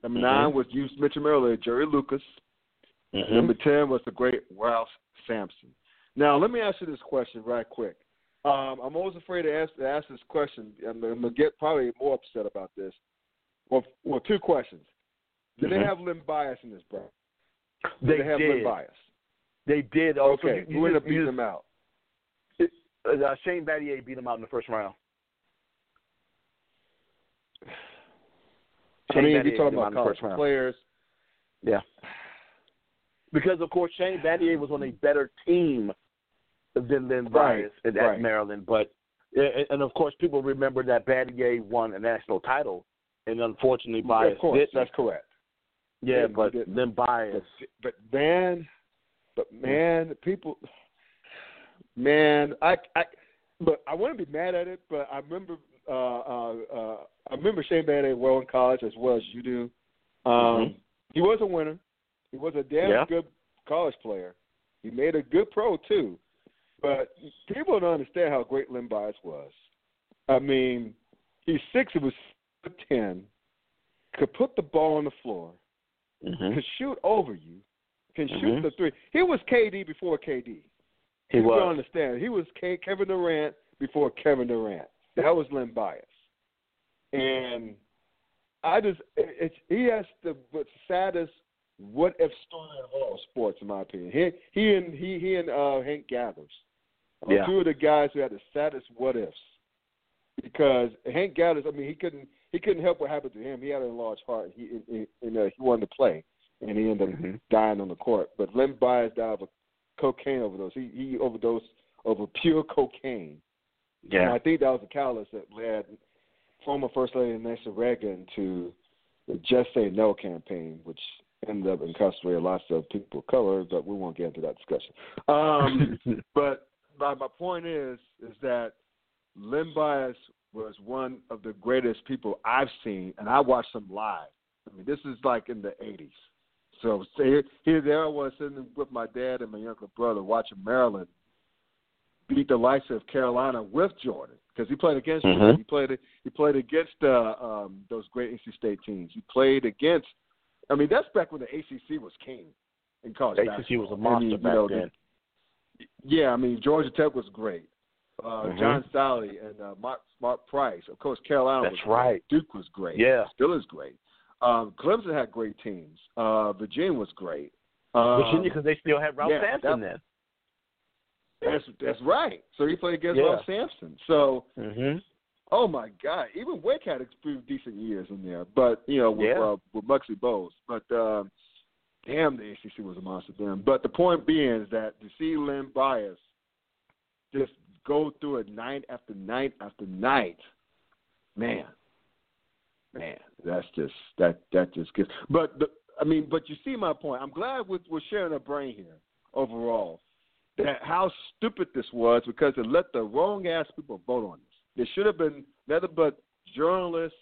Speaker 2: Number
Speaker 3: Mhm.
Speaker 2: nine was you mentioned earlier, Jerry Lucas.
Speaker 3: Mhm.
Speaker 2: Number ten was the great Ralph Sampson. Now, let me ask you this question right quick. Um, I'm always afraid to ask, to ask this question. I'm, I'm gonna get probably more upset about this. Well, well, two questions. Did
Speaker 3: Mhm.
Speaker 2: they have Len Bias in this bracket? Did
Speaker 3: They
Speaker 2: they have
Speaker 3: did.
Speaker 2: Len Bias?
Speaker 3: They did. Oh, so
Speaker 2: Okay,
Speaker 3: you, you
Speaker 2: who ended up beating them out?
Speaker 3: Uh, Shane Battier beat them out in the first round.
Speaker 2: I mean, you're talking about college players,
Speaker 3: Yeah. Because of course Shane Battier was on a better team than Len Bias
Speaker 2: Right,
Speaker 3: at
Speaker 2: right.
Speaker 3: Maryland, but and of course people remember that Battier won a national title, and unfortunately Bias
Speaker 2: of course,
Speaker 3: did.
Speaker 2: that's correct.
Speaker 3: Yeah,
Speaker 2: Yeah,
Speaker 3: but then Bias.
Speaker 2: But, but man, but man, people, man, I, I, but I want to be mad at it. But I remember, uh, uh, uh, I remember Shane Battier well in college as well as you do. Um,
Speaker 3: Mhm.
Speaker 2: He was a winner. He was a damn
Speaker 3: Yeah.
Speaker 2: good college player. He made a good pro too. But people don't understand how great Len Bias was. I mean, he's six. He was ten. Could put the ball on the floor
Speaker 3: hmm
Speaker 2: can shoot over you, can shoot
Speaker 3: Mhm.
Speaker 2: the three. He was KD before KD.
Speaker 3: He
Speaker 2: you
Speaker 3: was.
Speaker 2: don't understand. He was K- Kevin Durant before Kevin Durant. That was Len Bias, and I just it, it's he has the saddest what if story in all sports, in my opinion. He he and he he and uh, Hank Gathers,
Speaker 3: Yeah.
Speaker 2: two of the guys who had the saddest what ifs. Because Hank Gathers, I mean, he couldn't he couldn't help what happened to him. He had an enlarged heart. He and, and, uh, he wanted to play, and he ended up
Speaker 3: Mhm.
Speaker 2: dying on the court. But Len Bias died of a cocaine overdose. He he overdosed over pure cocaine. And
Speaker 3: Yeah.
Speaker 2: I think that was the catalyst that led former First Lady Nancy Reagan to the Just Say No campaign, which ended up incarcerating lots of people of color, but we won't get into that discussion. Um, but my, my point is, is that Len Bias was one of the greatest people I've seen, and I watched him live. I mean, this is like in the '80s. So here, here there I was sitting with my dad and my younger brother watching Maryland beat the likes of Carolina with Jordan because he played against
Speaker 3: Mhm.
Speaker 2: Jordan. He played he played against uh, um, those great NC State teams. He played against. I mean, that's back when the ACC was king in college.
Speaker 3: ACC was a monster
Speaker 2: I mean,
Speaker 3: back
Speaker 2: know,
Speaker 3: then.
Speaker 2: Yeah, I mean Georgia Tech was great. Uh,
Speaker 3: Mhm.
Speaker 2: John Salley and uh, Mark, Mark Price. Of course, Carolina
Speaker 3: That's
Speaker 2: was great.
Speaker 3: right.
Speaker 2: Duke was great.
Speaker 3: Yeah.
Speaker 2: Still is great. Um, Clemson had great teams. Uh, Virginia was great. Um,
Speaker 3: Virginia, because they still had Ralph
Speaker 2: yeah,
Speaker 3: Sampson
Speaker 2: that-
Speaker 3: then.
Speaker 2: That's that's right. So he played against
Speaker 3: Yeah.
Speaker 2: Ralph Sampson. So
Speaker 3: hmm
Speaker 2: oh my God, even Wake had a few decent years in there, but you know with
Speaker 3: Yeah.
Speaker 2: uh, with Muggsy Bogues. But um, damn, the ACC was a monster then. But the point being is that to see Len Bias just go through it night after night after night, man, man, that's just that that just gets. But the, I mean, but you see my point. I'm glad we're, we're sharing a brain here overall. That how stupid this was because it let the wrong ass people vote on this. There should have been nothing but journalists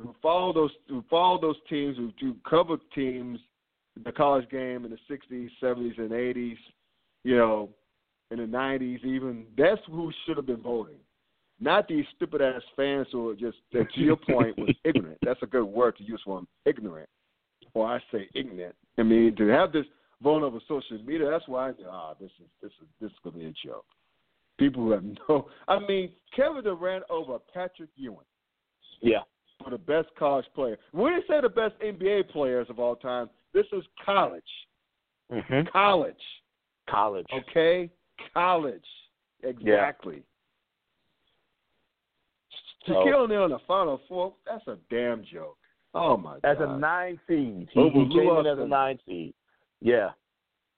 Speaker 2: who follow those who follow those teams who do cover teams, the college game in the '60s, '70s, and '80s. You know, in the '90s even. That's who should have been voting, not these stupid ass fans who are just. To your point, was ignorant. That's a good word to use for them. Ignorant, or I say ignorant. I mean, to have this vote over social media, that's why I say, ah, this is this is this is gonna be a joke. People who have no. I mean, Kevin Durant over Patrick Ewing
Speaker 3: Yeah.
Speaker 2: for the best college player. When they say the best NBA players of all time, this is college.
Speaker 3: hmm
Speaker 2: College.
Speaker 3: College.
Speaker 2: Okay? College. Exactly.
Speaker 3: So-
Speaker 2: Shaquille O'Neal in the Final Four, that's a damn joke. Oh, my
Speaker 3: As
Speaker 2: God.
Speaker 3: As a nine seed, he, he came in as a nine seed. Yeah.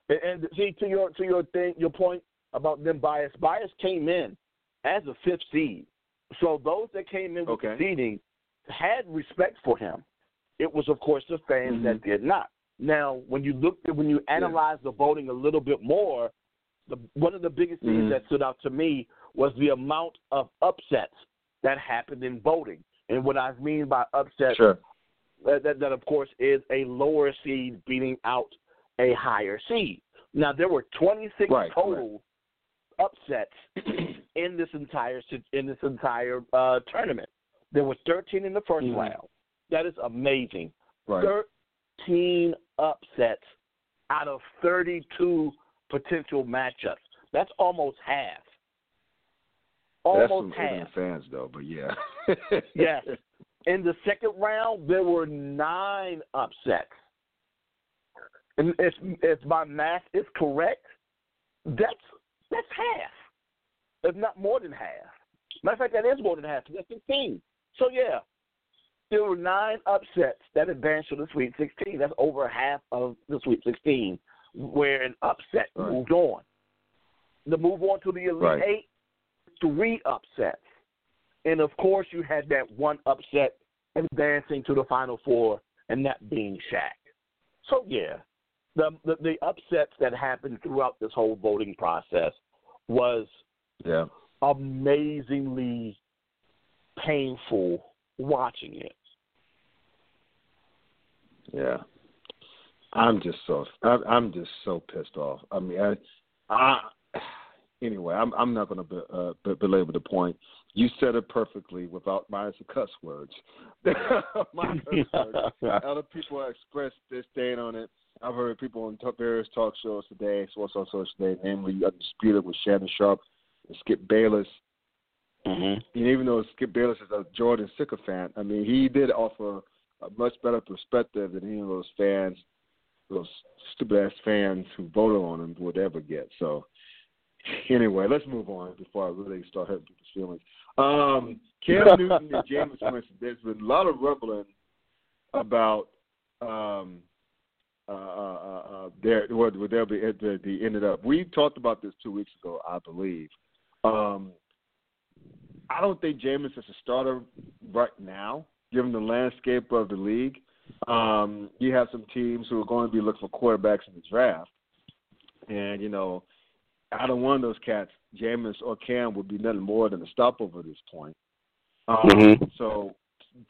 Speaker 3: And, and see to your to your thing, your point about them bias. Bias came in as a fifth seed, so those that came in with
Speaker 2: Okay.
Speaker 3: the seeding had respect for him. It was, of course, the fans that did not. Now, when you look at when you analyze the voting a little bit more, the one of the biggest things
Speaker 2: Mhm.
Speaker 3: that stood out to me was the amount of upsets that happened in voting. And what I mean by upset,
Speaker 2: Sure.
Speaker 3: that, that, that of course is a lower seed beating out a higher seed. Now there were 26
Speaker 2: Right,
Speaker 3: total upsets in this entire in this entire uh, tournament. There were 13 in the 1st
Speaker 2: Mhm.
Speaker 3: round. That is amazing.
Speaker 2: Right.
Speaker 3: 13 upsets out of 32 potential matchups. That's almost half.
Speaker 2: That's
Speaker 3: Almost
Speaker 2: some
Speaker 3: half.
Speaker 2: fans, though, but yeah.
Speaker 3: Yes. In the second round, there were nine upsets. And if if my math is correct, that's that's half, if not more than half. Matter of fact, that is more than half. That's fifteen. So yeah, there were nine upsets that advanced to the Sweet 16. That's over half of the Sweet 16, where an upset right. moved on. The move on to the Elite right. Eight, three upsets. And of course, you had that one upset advancing to the Final Four, and that being Shaq. So, yeah, the, the, the upsets that happened throughout this whole voting process was
Speaker 2: yeah.
Speaker 3: amazingly painful watching it.
Speaker 2: Yeah, I'm just so I'm just so pissed off. I mean, I, I anyway, I'm I'm not going to be, uh, belabor the point. You said it perfectly without minus the cuss words. My cuss words. Other people expressed disdain on it. I've heard people on various talk shows today, sports on social today, namely Undisputed with Shannon Sharpe and Skip Bayless.
Speaker 3: Mm-hmm.
Speaker 2: And even though Skip Bayless is a Jordan sycophant, I mean, he did offer a much better perspective than any of those fans, those stupid ass fans who voted on him would ever get. So, anyway, let's move on before I really start hurting people's feelings. Um, Cam Newton and Jameis Winston. There's been a lot of rumbling about um, uh, uh, uh, uh there where, where they'll be they ended up. We talked about this two weeks ago, I believe. Um, I don't think Jameis is a starter right now, given the landscape of the league. Um, you have some teams who are going to be looking for quarterbacks in the draft, and you know, out of one of those cats, Jameis or Cam would be nothing more than a stopover at this point. Um,
Speaker 3: mm-hmm.
Speaker 2: So,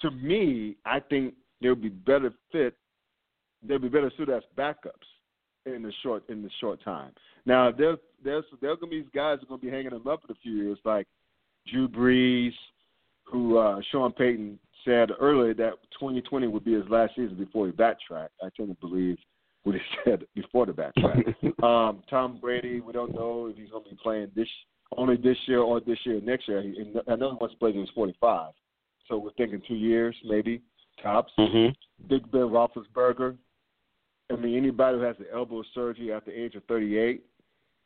Speaker 2: to me, I think they would be better fit. They'll be better suited as backups in the short in the short time. Now, there's there's there's gonna be these guys who are gonna be hanging them up in a few years, like Drew Brees, who uh, Sean Payton said earlier that 2020 would be his last season before he backtracked. I tend to believe what he said before the backtrack. um, Tom Brady, we don't know if he's going to be playing this only this year or this year or next year. He, I know he wants to play when he's 45, so we're thinking two years maybe tops.
Speaker 3: Mm-hmm.
Speaker 2: Big Ben Roethlisberger. I mean, anybody who has the elbow surgery at the age of 38,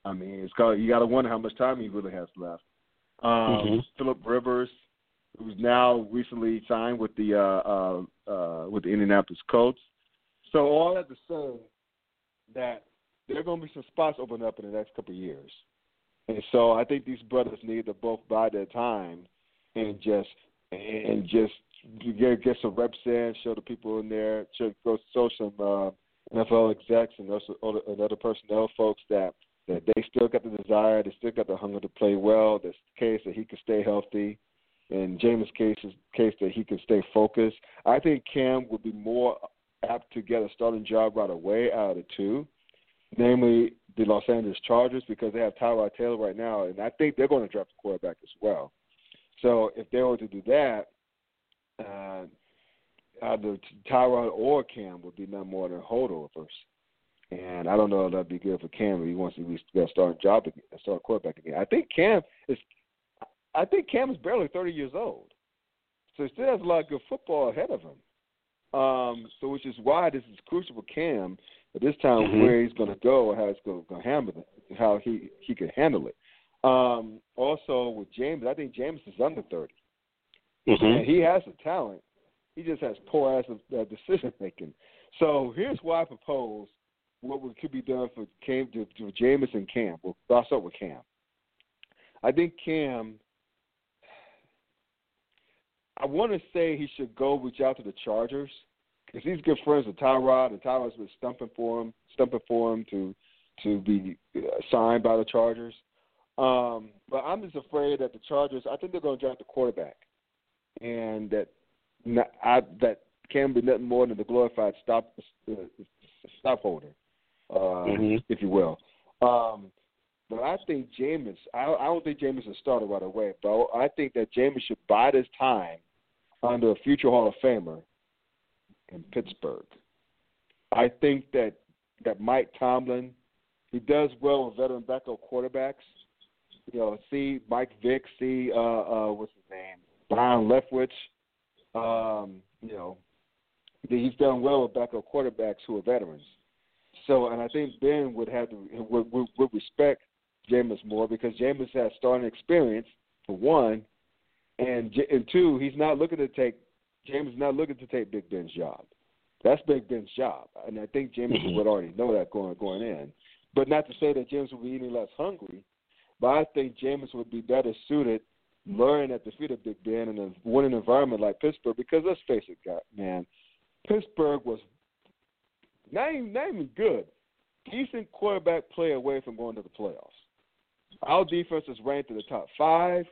Speaker 2: I mean, it's got you got to wonder how much time he really has left. Um,
Speaker 3: mm-hmm.
Speaker 2: Philip Rivers, who's now recently signed with the uh, uh, uh, with the Indianapolis Colts. So all that to say that there are going to be some spots open up in the next couple of years, and so I think these brothers need to both buy their time and just and just get get some reps in, show the people in there, show, go show some uh, NFL execs and also and other personnel folks that that they still got the desire, they still got the hunger to play well. The case that he can stay healthy, and Jameis' case is case that he can stay focused. I think Cam would be more apt to get a starting job right away out of the two, namely the Los Angeles Chargers, because they have Tyrod Taylor right now, and I think they're going to draft a quarterback as well. So if they were to do that, uh, either Tyrod or Cam would be no more than holdovers. And I don't know if that'd be good for Cam if he wants to get a starting job again, start quarterback again. I think Cam is I think Cam is barely thirty years old. So he still has a lot of good football ahead of him. Um, so which is why this is crucial for Cam at this time
Speaker 3: mm-hmm.
Speaker 2: where he's gonna go, how he's gonna, gonna handle it, how he he can handle it. Um, also with James, I think James is under 30
Speaker 3: mm-hmm.
Speaker 2: and he has the talent. He just has poor ass uh, decision making. So here's why I propose what could be done for Cam to, to Jameis and Cam. Well, I'll start with Cam. I think Cam. I want to say he should go reach out to the Chargers because he's good friends with Tyrod, and Tyrod's been stumping for him, stumping for him to to be uh, signed by the Chargers. Um, but I'm just afraid that the Chargers. I think they're going to draft the quarterback, and that not, I, that can be nothing more than the glorified stop uh, stop holder uh,
Speaker 3: mm-hmm.
Speaker 2: if you will. Um, but I think Jameis, I, I don't think Jameis is started right away, but I think that Jameis should bide his time under a future Hall of Famer in Pittsburgh. I think that that Mike Tomlin, he does well with veteran backup quarterbacks. You know, see Mike Vick, see uh, uh, what's his name, Byron Leftwich. Um, you know, he's done well with backup quarterbacks who are veterans. So, and I think Ben would have to would, would, would respect Jameis more because Jameis has starting experience for one, and and two, he's not looking to take James is not looking to take Big Ben's job. That's Big Ben's job, and I think James
Speaker 3: Mhm.
Speaker 2: would already know that going going in. But not to say that James will be any less hungry, but I think James would be better suited learning at the feet of Big Ben in a winning environment like Pittsburgh. Because let's face it, God, man, Pittsburgh was even, not even good, decent quarterback play away from going to the playoffs. Our defense is ranked in the top five.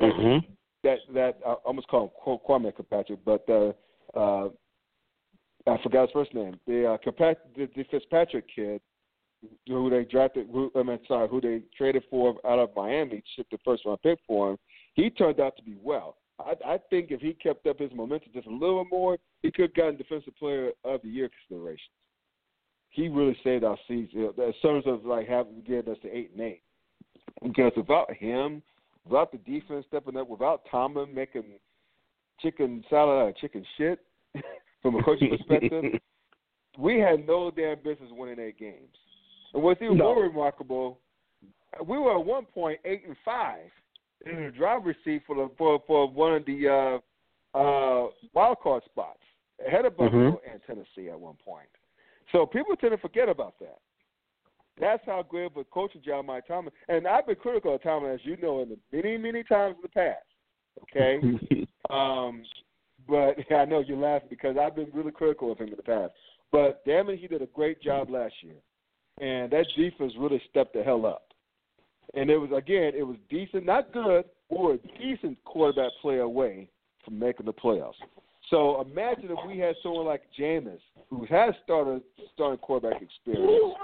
Speaker 3: Mm-hmm.
Speaker 2: That that I almost call him Kwame Kirkpatrick, but uh, uh, I forgot his first name. The uh, the, the Fitzpatrick kid, who they drafted. Who, I mean, sorry, who they traded for out of Miami, shipped the first round pick for him. He turned out to be well. I, I think if he kept up his momentum just a little more, he could have gotten Defensive Player of the Year considerations. He really saved our season in terms of like having getting us to eight and eight. Because without him, without the defense stepping up, without Tomlin making chicken salad out of chicken shit from a coaching perspective, we had no damn business winning eight games. And what's even
Speaker 3: No.
Speaker 2: more remarkable, we were at one point eight and five in the driver's seat for the for for one of the uh uh wild card spots ahead of Buffalo and Tennessee at one point. So people tend to forget about that. That's how great of a coaching job Mike Tomlin and I've been critical of Tomlin as you know in the many, many times in the past. Okay? Um, but I know you're laughing because I've been really critical of him in the past. But damn it, he did a great job last year, and that defense really stepped the hell up. And it was again, it was decent, not good, or a decent quarterback play away from making the playoffs. So imagine if we had someone like Jameis, who has started starting quarterback experience.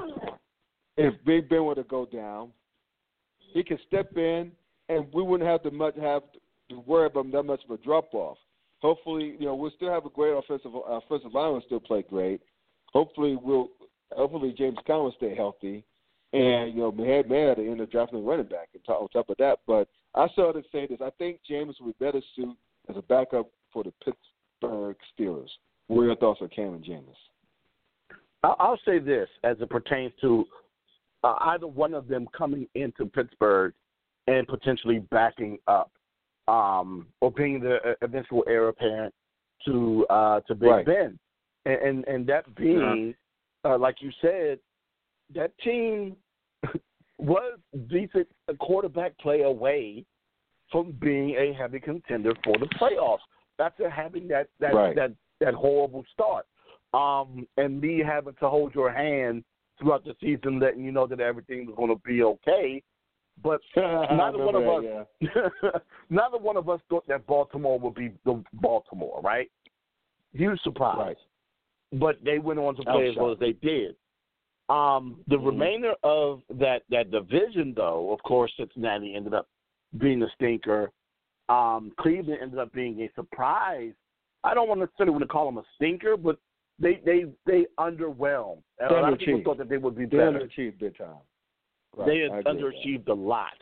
Speaker 2: If Big Ben were to go down, he could step in, and we wouldn't have to much have to worry about that much of a drop off. Hopefully, you know we'll still have a great offensive offensive line will still play great. Hopefully, we'll hopefully James Conner will stay healthy, and you know had man at the end up drafting a running back on top, of that. But I started to say this: I think James would be better suited as a backup for the Pittsburgh Steelers. What are your thoughts on Cam and James?
Speaker 3: I'll, say this as it pertains to uh, either one of them coming into Pittsburgh and potentially backing up um, or being the uh, eventual heir apparent to uh, to Big
Speaker 2: Right.
Speaker 3: Ben, and, and and that being, uh, like you said, that team was decent a quarterback play away from being a heavy contender for the playoffs after having that that
Speaker 2: Right.
Speaker 3: that that horrible start. Um, and me having to hold your hand throughout the season, letting you know that everything was going to be okay. But neither one of us,
Speaker 2: that,
Speaker 3: neither one of us thought that Baltimore would be the Baltimore, right? Huge surprise.
Speaker 2: Right.
Speaker 3: But they went on to play as well as they did. Um, the
Speaker 2: Mhm.
Speaker 3: remainder of that that division, though, of course, Cincinnati ended up being a stinker. Um, Cleveland ended up being a surprise. I don't want to necessarily want to call them a stinker, but they they they underwhelmed. A lot of people thought that they would be
Speaker 2: They
Speaker 3: better
Speaker 2: underachieved big time. Right,
Speaker 3: they
Speaker 2: I
Speaker 3: had
Speaker 2: agree that.
Speaker 3: underachieved a lot.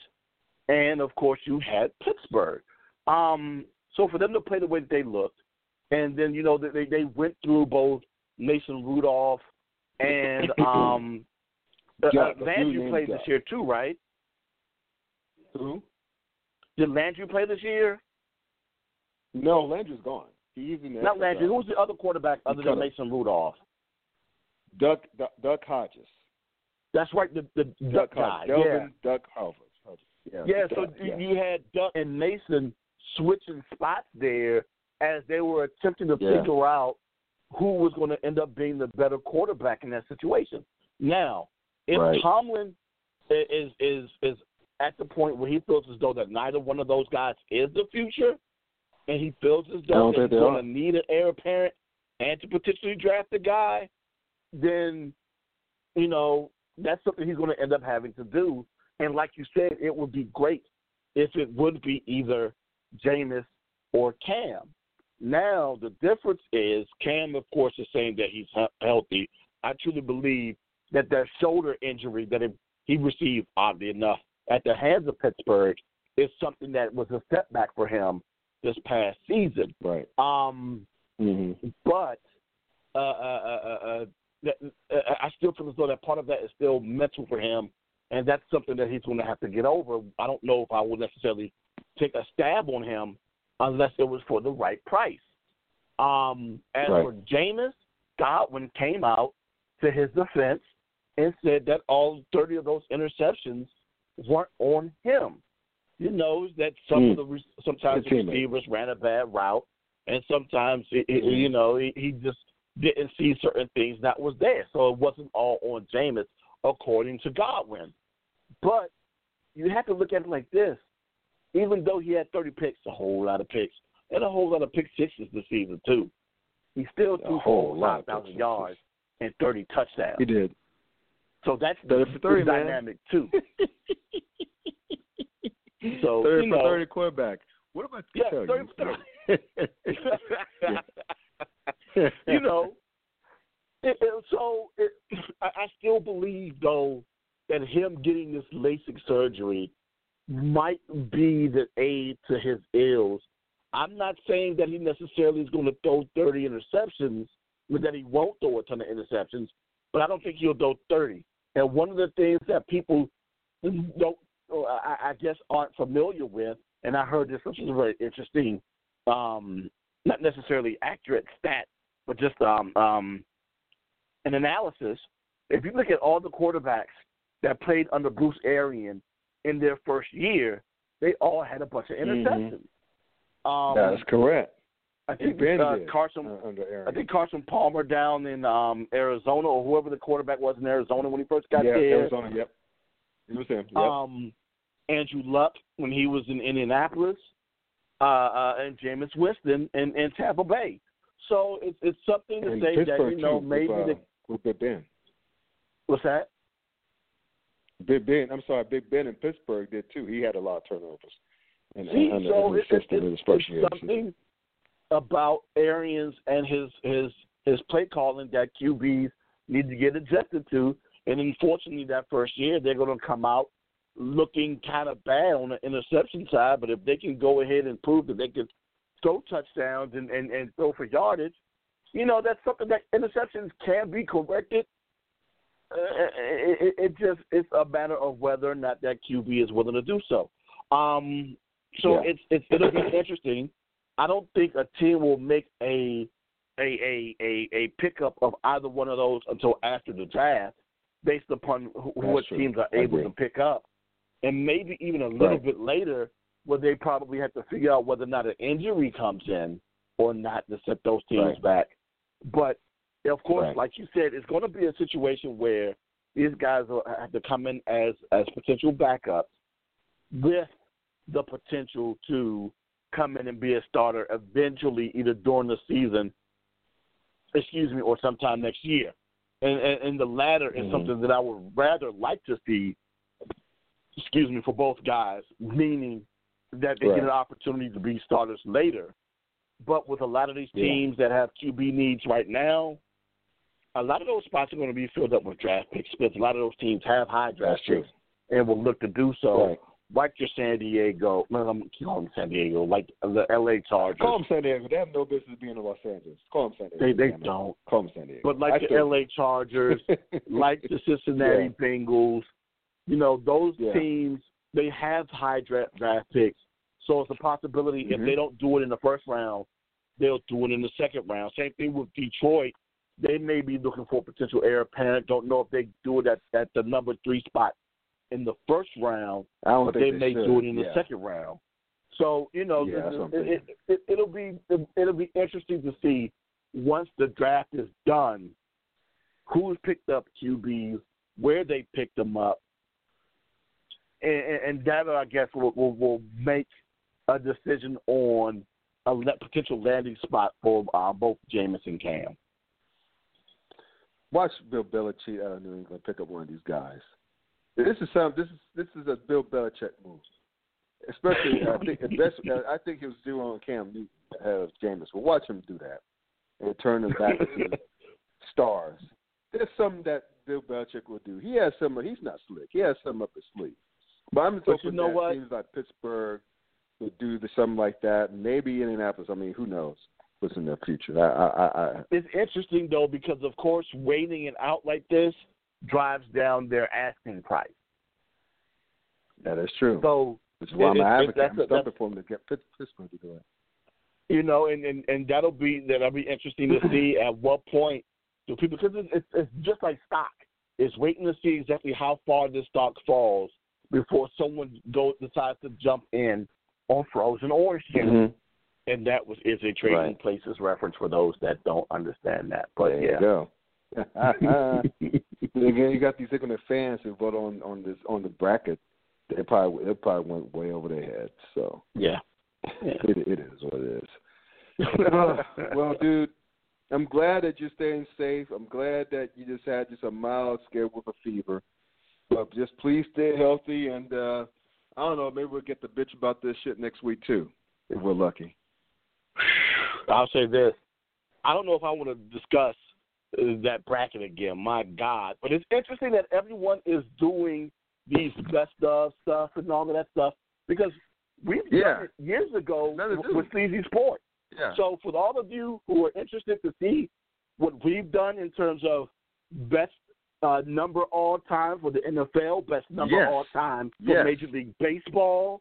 Speaker 3: And of course, you had Pittsburgh. Um, so for them to play the way that they looked, and then you know they they went through both Mason Rudolph and um, uh,
Speaker 2: Yeah,
Speaker 3: uh,
Speaker 2: a few
Speaker 3: played this year too, right?
Speaker 2: Who?
Speaker 3: Did Landry play this year?
Speaker 2: No, Landry's gone. He's in the
Speaker 3: Not. Landry. Who was the other quarterback other than. Mason Rudolph?
Speaker 2: Duck, Duck, Duck Hodges.
Speaker 3: That's right, the the Duck
Speaker 2: Duck
Speaker 3: guy.
Speaker 2: Hodges.
Speaker 3: Yeah.
Speaker 2: Duck Hodges. Yeah,
Speaker 3: Yeah, so
Speaker 2: Duck,
Speaker 3: you
Speaker 2: yeah.
Speaker 3: you had Duck and Mason switching spots there as they were attempting to
Speaker 2: Yeah.
Speaker 3: figure out who was going to end up being the better quarterback in that situation. Now, if
Speaker 2: Right.
Speaker 3: Tomlin is is is at the point where he feels as though that neither one of those guys is the future, and he feels as though he's going to need an heir apparent and to potentially draft a guy, then you know that's something he's going to end up having to do. And like you said, it would be great if it would be either Jameis or Cam. Now the difference is Cam, of course, is saying that he's healthy. I truly believe that that shoulder injury that it, he received, oddly enough, at the hands of Pittsburgh, is something that was a setback for him this past season.
Speaker 2: Right.
Speaker 3: Um,
Speaker 2: Mm-hmm.
Speaker 3: but uh, uh, uh, uh, uh, uh, I still feel as though that part of that is still mental for him, and that's something that he's going to have to get over. I don't know if I would necessarily take a stab on him unless it was for the right price. Um, as
Speaker 2: Right.
Speaker 3: for Jameis, Godwin came out to his defense and said that all 30 of those interceptions weren't on him. He knows that some
Speaker 2: Mm.
Speaker 3: of the re- sometimes the receivers ran a bad route, and sometimes it, it-
Speaker 2: Mhm.
Speaker 3: you know he, he just didn't see certain things that was there. So it wasn't all on Jameis, according to Godwin. But you have to look at it like this: even though he had 30 picks, a whole lot of picks, and a whole lot of pick sixes this season too, he still
Speaker 2: A
Speaker 3: threw
Speaker 2: whole
Speaker 3: for
Speaker 2: lot of
Speaker 3: 5,000 yards and 30 touchdowns.
Speaker 2: He did.
Speaker 3: So that's
Speaker 2: the for 30, man.
Speaker 3: dynamic too. So
Speaker 2: 30
Speaker 3: you
Speaker 2: for 30 quarterback. What I
Speaker 3: yeah, 30 for
Speaker 2: you?
Speaker 3: 30. you know, it, it, so it, I, I still believe though that him getting this LASIK surgery might be the aid to his ills. I'm not saying that he necessarily is going to throw 30 interceptions, but that he won't throw a ton of interceptions, but I don't think he'll throw 30. And one of the things that people don't, or I, I guess, aren't familiar with, and I heard this, which is a very interesting, um, not necessarily accurate stat, but just um, um, an analysis. If you look at all the quarterbacks that played under Bruce Arian in their first year, they all had a bunch of interceptions. Um,
Speaker 2: That's correct.
Speaker 3: I think uh, Carson.
Speaker 2: uh, under Aaron.
Speaker 3: I think Carson Palmer down in um, Arizona, or whoever the quarterback was in Arizona when he first got there.
Speaker 2: yeah,
Speaker 3: there.
Speaker 2: Arizona, yep. It was him. Yep.
Speaker 3: Um, Andrew Luck when he was in Indianapolis, uh, uh, and Jameis Winston in, in Tampa Bay. So it's it's something to
Speaker 2: and
Speaker 3: say that you know maybe
Speaker 2: with, uh,
Speaker 3: the
Speaker 2: with Big Ben.
Speaker 3: what's that?
Speaker 2: Big Ben, I'm sorry, Big Ben in Pittsburgh did too. He had a lot of turnovers. And,
Speaker 3: See,
Speaker 2: under,
Speaker 3: so
Speaker 2: under
Speaker 3: it, it,
Speaker 2: system
Speaker 3: it,
Speaker 2: his
Speaker 3: it's
Speaker 2: year.
Speaker 3: something about Arians and his his his play calling that QBs need to get adjusted to. And unfortunately, that first year they're going to come out looking kind of bad on the interception side. But if they can go ahead and prove that they can throw touchdowns and and, and throw for yardage, you know that's something that interceptions can be corrected. Uh, it, it, it just it's a matter of whether or not that QB is willing to do so. Um, so
Speaker 2: Yeah.
Speaker 3: it's it's it'll be interesting. I don't think a team will make a a a a, a pickup of either one of those until after the draft, based upon who, what
Speaker 2: true.
Speaker 3: teams are able to pick up, and maybe even a little
Speaker 2: Right.
Speaker 3: bit later, where they probably have to figure out whether or not an injury comes in or not to set those teams
Speaker 2: Right.
Speaker 3: back. But of course,
Speaker 2: Right.
Speaker 3: like you said, it's going to be a situation where these guys will have to come in as as potential backups with the potential to come in and be a starter eventually, either during the season, excuse me, or sometime next year. And and, and the latter is
Speaker 2: Mhm.
Speaker 3: something that I would rather like to see. Excuse me for both guys, meaning that they
Speaker 2: Right.
Speaker 3: get an opportunity to be starters later. But with a lot of these
Speaker 2: Yeah.
Speaker 3: teams that have QB needs right now, a lot of those spots are going to be filled up with draft picks because a lot of those teams have high draft picks and will look to do so
Speaker 2: Right.
Speaker 3: Like your San Diego, no, I'm calling them San Diego, like the L.A. Chargers.
Speaker 2: Call them San Diego. They have no business being in Los Angeles. Call them San Diego.
Speaker 3: they they don't,
Speaker 2: Call them San Diego.
Speaker 3: but like
Speaker 2: I
Speaker 3: the
Speaker 2: still-
Speaker 3: L.A. Chargers, like the Cincinnati
Speaker 2: Yeah.
Speaker 3: Bengals, you know those
Speaker 2: Yeah.
Speaker 3: teams they have high draft draft picks, so it's a possibility if
Speaker 2: Mhm.
Speaker 3: they don't do it in the first round, they'll do it in the second round. Same thing with Detroit. They may be looking for a potential heir apparent. Don't know if they do it at, at the number three spot in the first round,
Speaker 2: I don't
Speaker 3: but
Speaker 2: think
Speaker 3: they may
Speaker 2: should.
Speaker 3: do it in the
Speaker 2: yeah.
Speaker 3: second round. So you know,
Speaker 2: Yeah, that's what I'm
Speaker 3: it, it, it, it'll be it'll be interesting to see once the draft is done, who's picked up QBs, where they picked them up, and, and and that I guess will, will will make a decision on a potential landing spot for uh, both Jameis and Cam.
Speaker 2: Watch Bill Belichick out of New England pick up one of these guys. This is some. This is this is a Bill Belichick move. Especially, I think the best. I think he was due on Cam Newton ahead of Jameis. But watch him do that and turn them back into stars. There's something that Bill Belichick will do. He has some. He's not slick. He has some up his sleeve. But I'm just
Speaker 3: But
Speaker 2: hoping
Speaker 3: you know
Speaker 2: that
Speaker 3: what?
Speaker 2: teams like Pittsburgh would do the, something like that. Maybe Indianapolis. I mean, who knows what's in their future? I, I, I, I
Speaker 3: It's interesting though because of course waiting it out like this drives down their asking price.
Speaker 2: that is true.
Speaker 3: So
Speaker 2: Which is why I'm an advocate. I'm stumping for him to get Pitt- Pittsburgh to do it.
Speaker 3: You know, and, and and that'll be that'll be interesting to see at what point do people because it's, it's it's just like stock. It's waiting to see exactly how far this stock falls before someone goes decides to jump in on frozen orange juice.
Speaker 4: Mhm.
Speaker 3: And that was is a trading
Speaker 4: Right.
Speaker 3: places reference for those that don't understand that. But
Speaker 4: there
Speaker 3: yeah.
Speaker 4: you go.
Speaker 2: Again, you got these ignorant fans who vote on on this on the bracket. They probably they probably went way over their heads. So
Speaker 3: yeah. Yeah.
Speaker 2: it it is what it is. Uh, well, dude, I'm glad that you're staying safe. I'm glad that you just had just a mild scare with a fever. But just please stay healthy, and uh I don't know, maybe we'll get the bitch about this shit next week too, if we're lucky.
Speaker 3: I'll say this. I don't know if I want to discuss that bracket again. My God. But it's interesting that everyone is doing these best of stuff and all of that stuff because we've
Speaker 2: Yeah.
Speaker 3: done it years ago with. Sleazy Sports.
Speaker 2: Yeah.
Speaker 3: So for all of you who are interested to see what we've done in terms of best uh, number all time for the NFL, best number
Speaker 2: Yes.
Speaker 3: all time for
Speaker 2: Yes.
Speaker 3: Major League Baseball,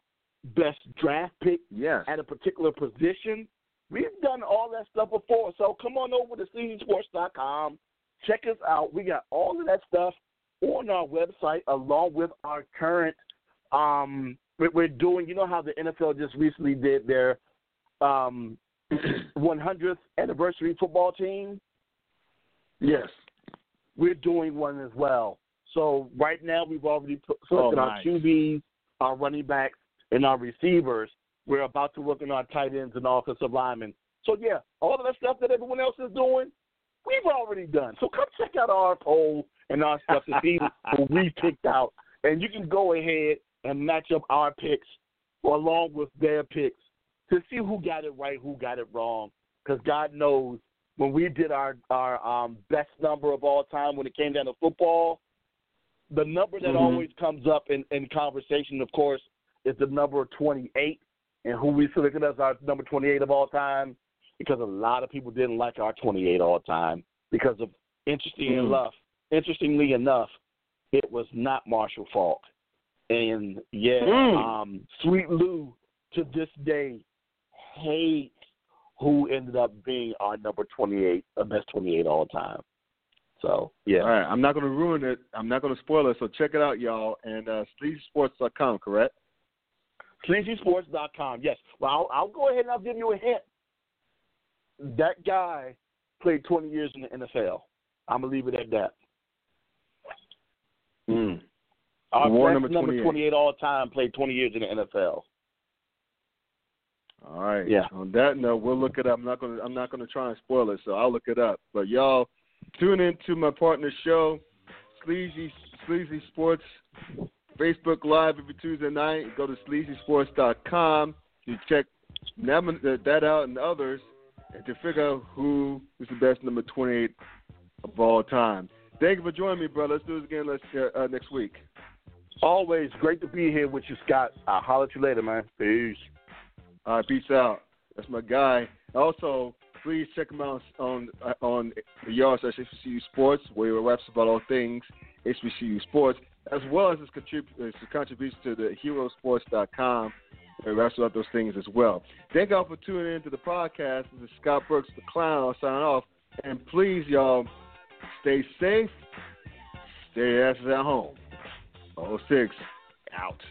Speaker 3: best draft pick
Speaker 2: yes.
Speaker 3: at a particular position. We've done all that stuff before. So come on over to SleazySports.com. Check us out. We got all of that stuff on our website along with our current um we're, doing you know how the NFL just recently did their um 100th anniversary football team?
Speaker 2: Yes.
Speaker 3: We're doing one as well. So right now we've already put, selected
Speaker 2: Oh,
Speaker 3: our. QBs, our running backs, and our receivers. We're about to work on our tight ends and offensive linemen. So yeah, all of that stuff that everyone else is doing, we've already done. So come check out our poll and our stuff to see who we picked out, and you can go ahead and match up our picks along with their picks to see who got it right, who got it wrong. Because God knows when we did our our um, best number of all time when it came down to football, the number that
Speaker 2: Mhm.
Speaker 3: always comes up in, in conversation, of course, is the number 28, and who we selected as our number 28 of all time, because a lot of people didn't like our 28 all time because of interesting
Speaker 2: Mhm.
Speaker 3: enough. Interestingly enough, it was not Marshall Faulk, and yeah,
Speaker 2: Mm.
Speaker 3: um, Sweet Lou to this day hates who ended up being our number 28, the best 28 all time. So yeah,
Speaker 2: All right, I'm not going to ruin it. I'm not going to spoil it. So check it out, y'all. And uh, SleazySports.com, correct?
Speaker 3: SleazySports.com. Yes. Well, I'll, I'll go ahead and I'll give you a hint. That guy played 20 years in the NFL. I'm gonna leave it at that.
Speaker 2: Mm.
Speaker 3: Our
Speaker 2: War number
Speaker 3: number
Speaker 2: 28.
Speaker 3: 28 all time played 20 years in the NFL.
Speaker 2: All right.
Speaker 3: Yeah.
Speaker 2: On that note, we'll look it up. I'm not going to. I'm not going to try and spoil it, so I'll look it up. But y'all, tune in to my partner show, Sleazy Sleazy Sports, Facebook Live every Tuesday night. Go to sleazysports.com. You check that that out and others, and to figure out who is the best number 28 of all time. Thank you for joining me, brother. Let's do this again. Let's uh, uh, next week.
Speaker 3: Always great to be here with you, Scott. I'll holler at you later, man. Peace.
Speaker 2: All right, peace out. That's my guy. Also, please check him out on on the yard slash HBCU Sports, where he raps about all things HBCU Sports, as well as his, contrib- his contribution to the HeroSports.com, where he raps about those things as well. Thank y'all for tuning in to the podcast. This is Scott Brooks, the clown. I'll sign off. And please, y'all, stay safe, stay asses at home. 06, out.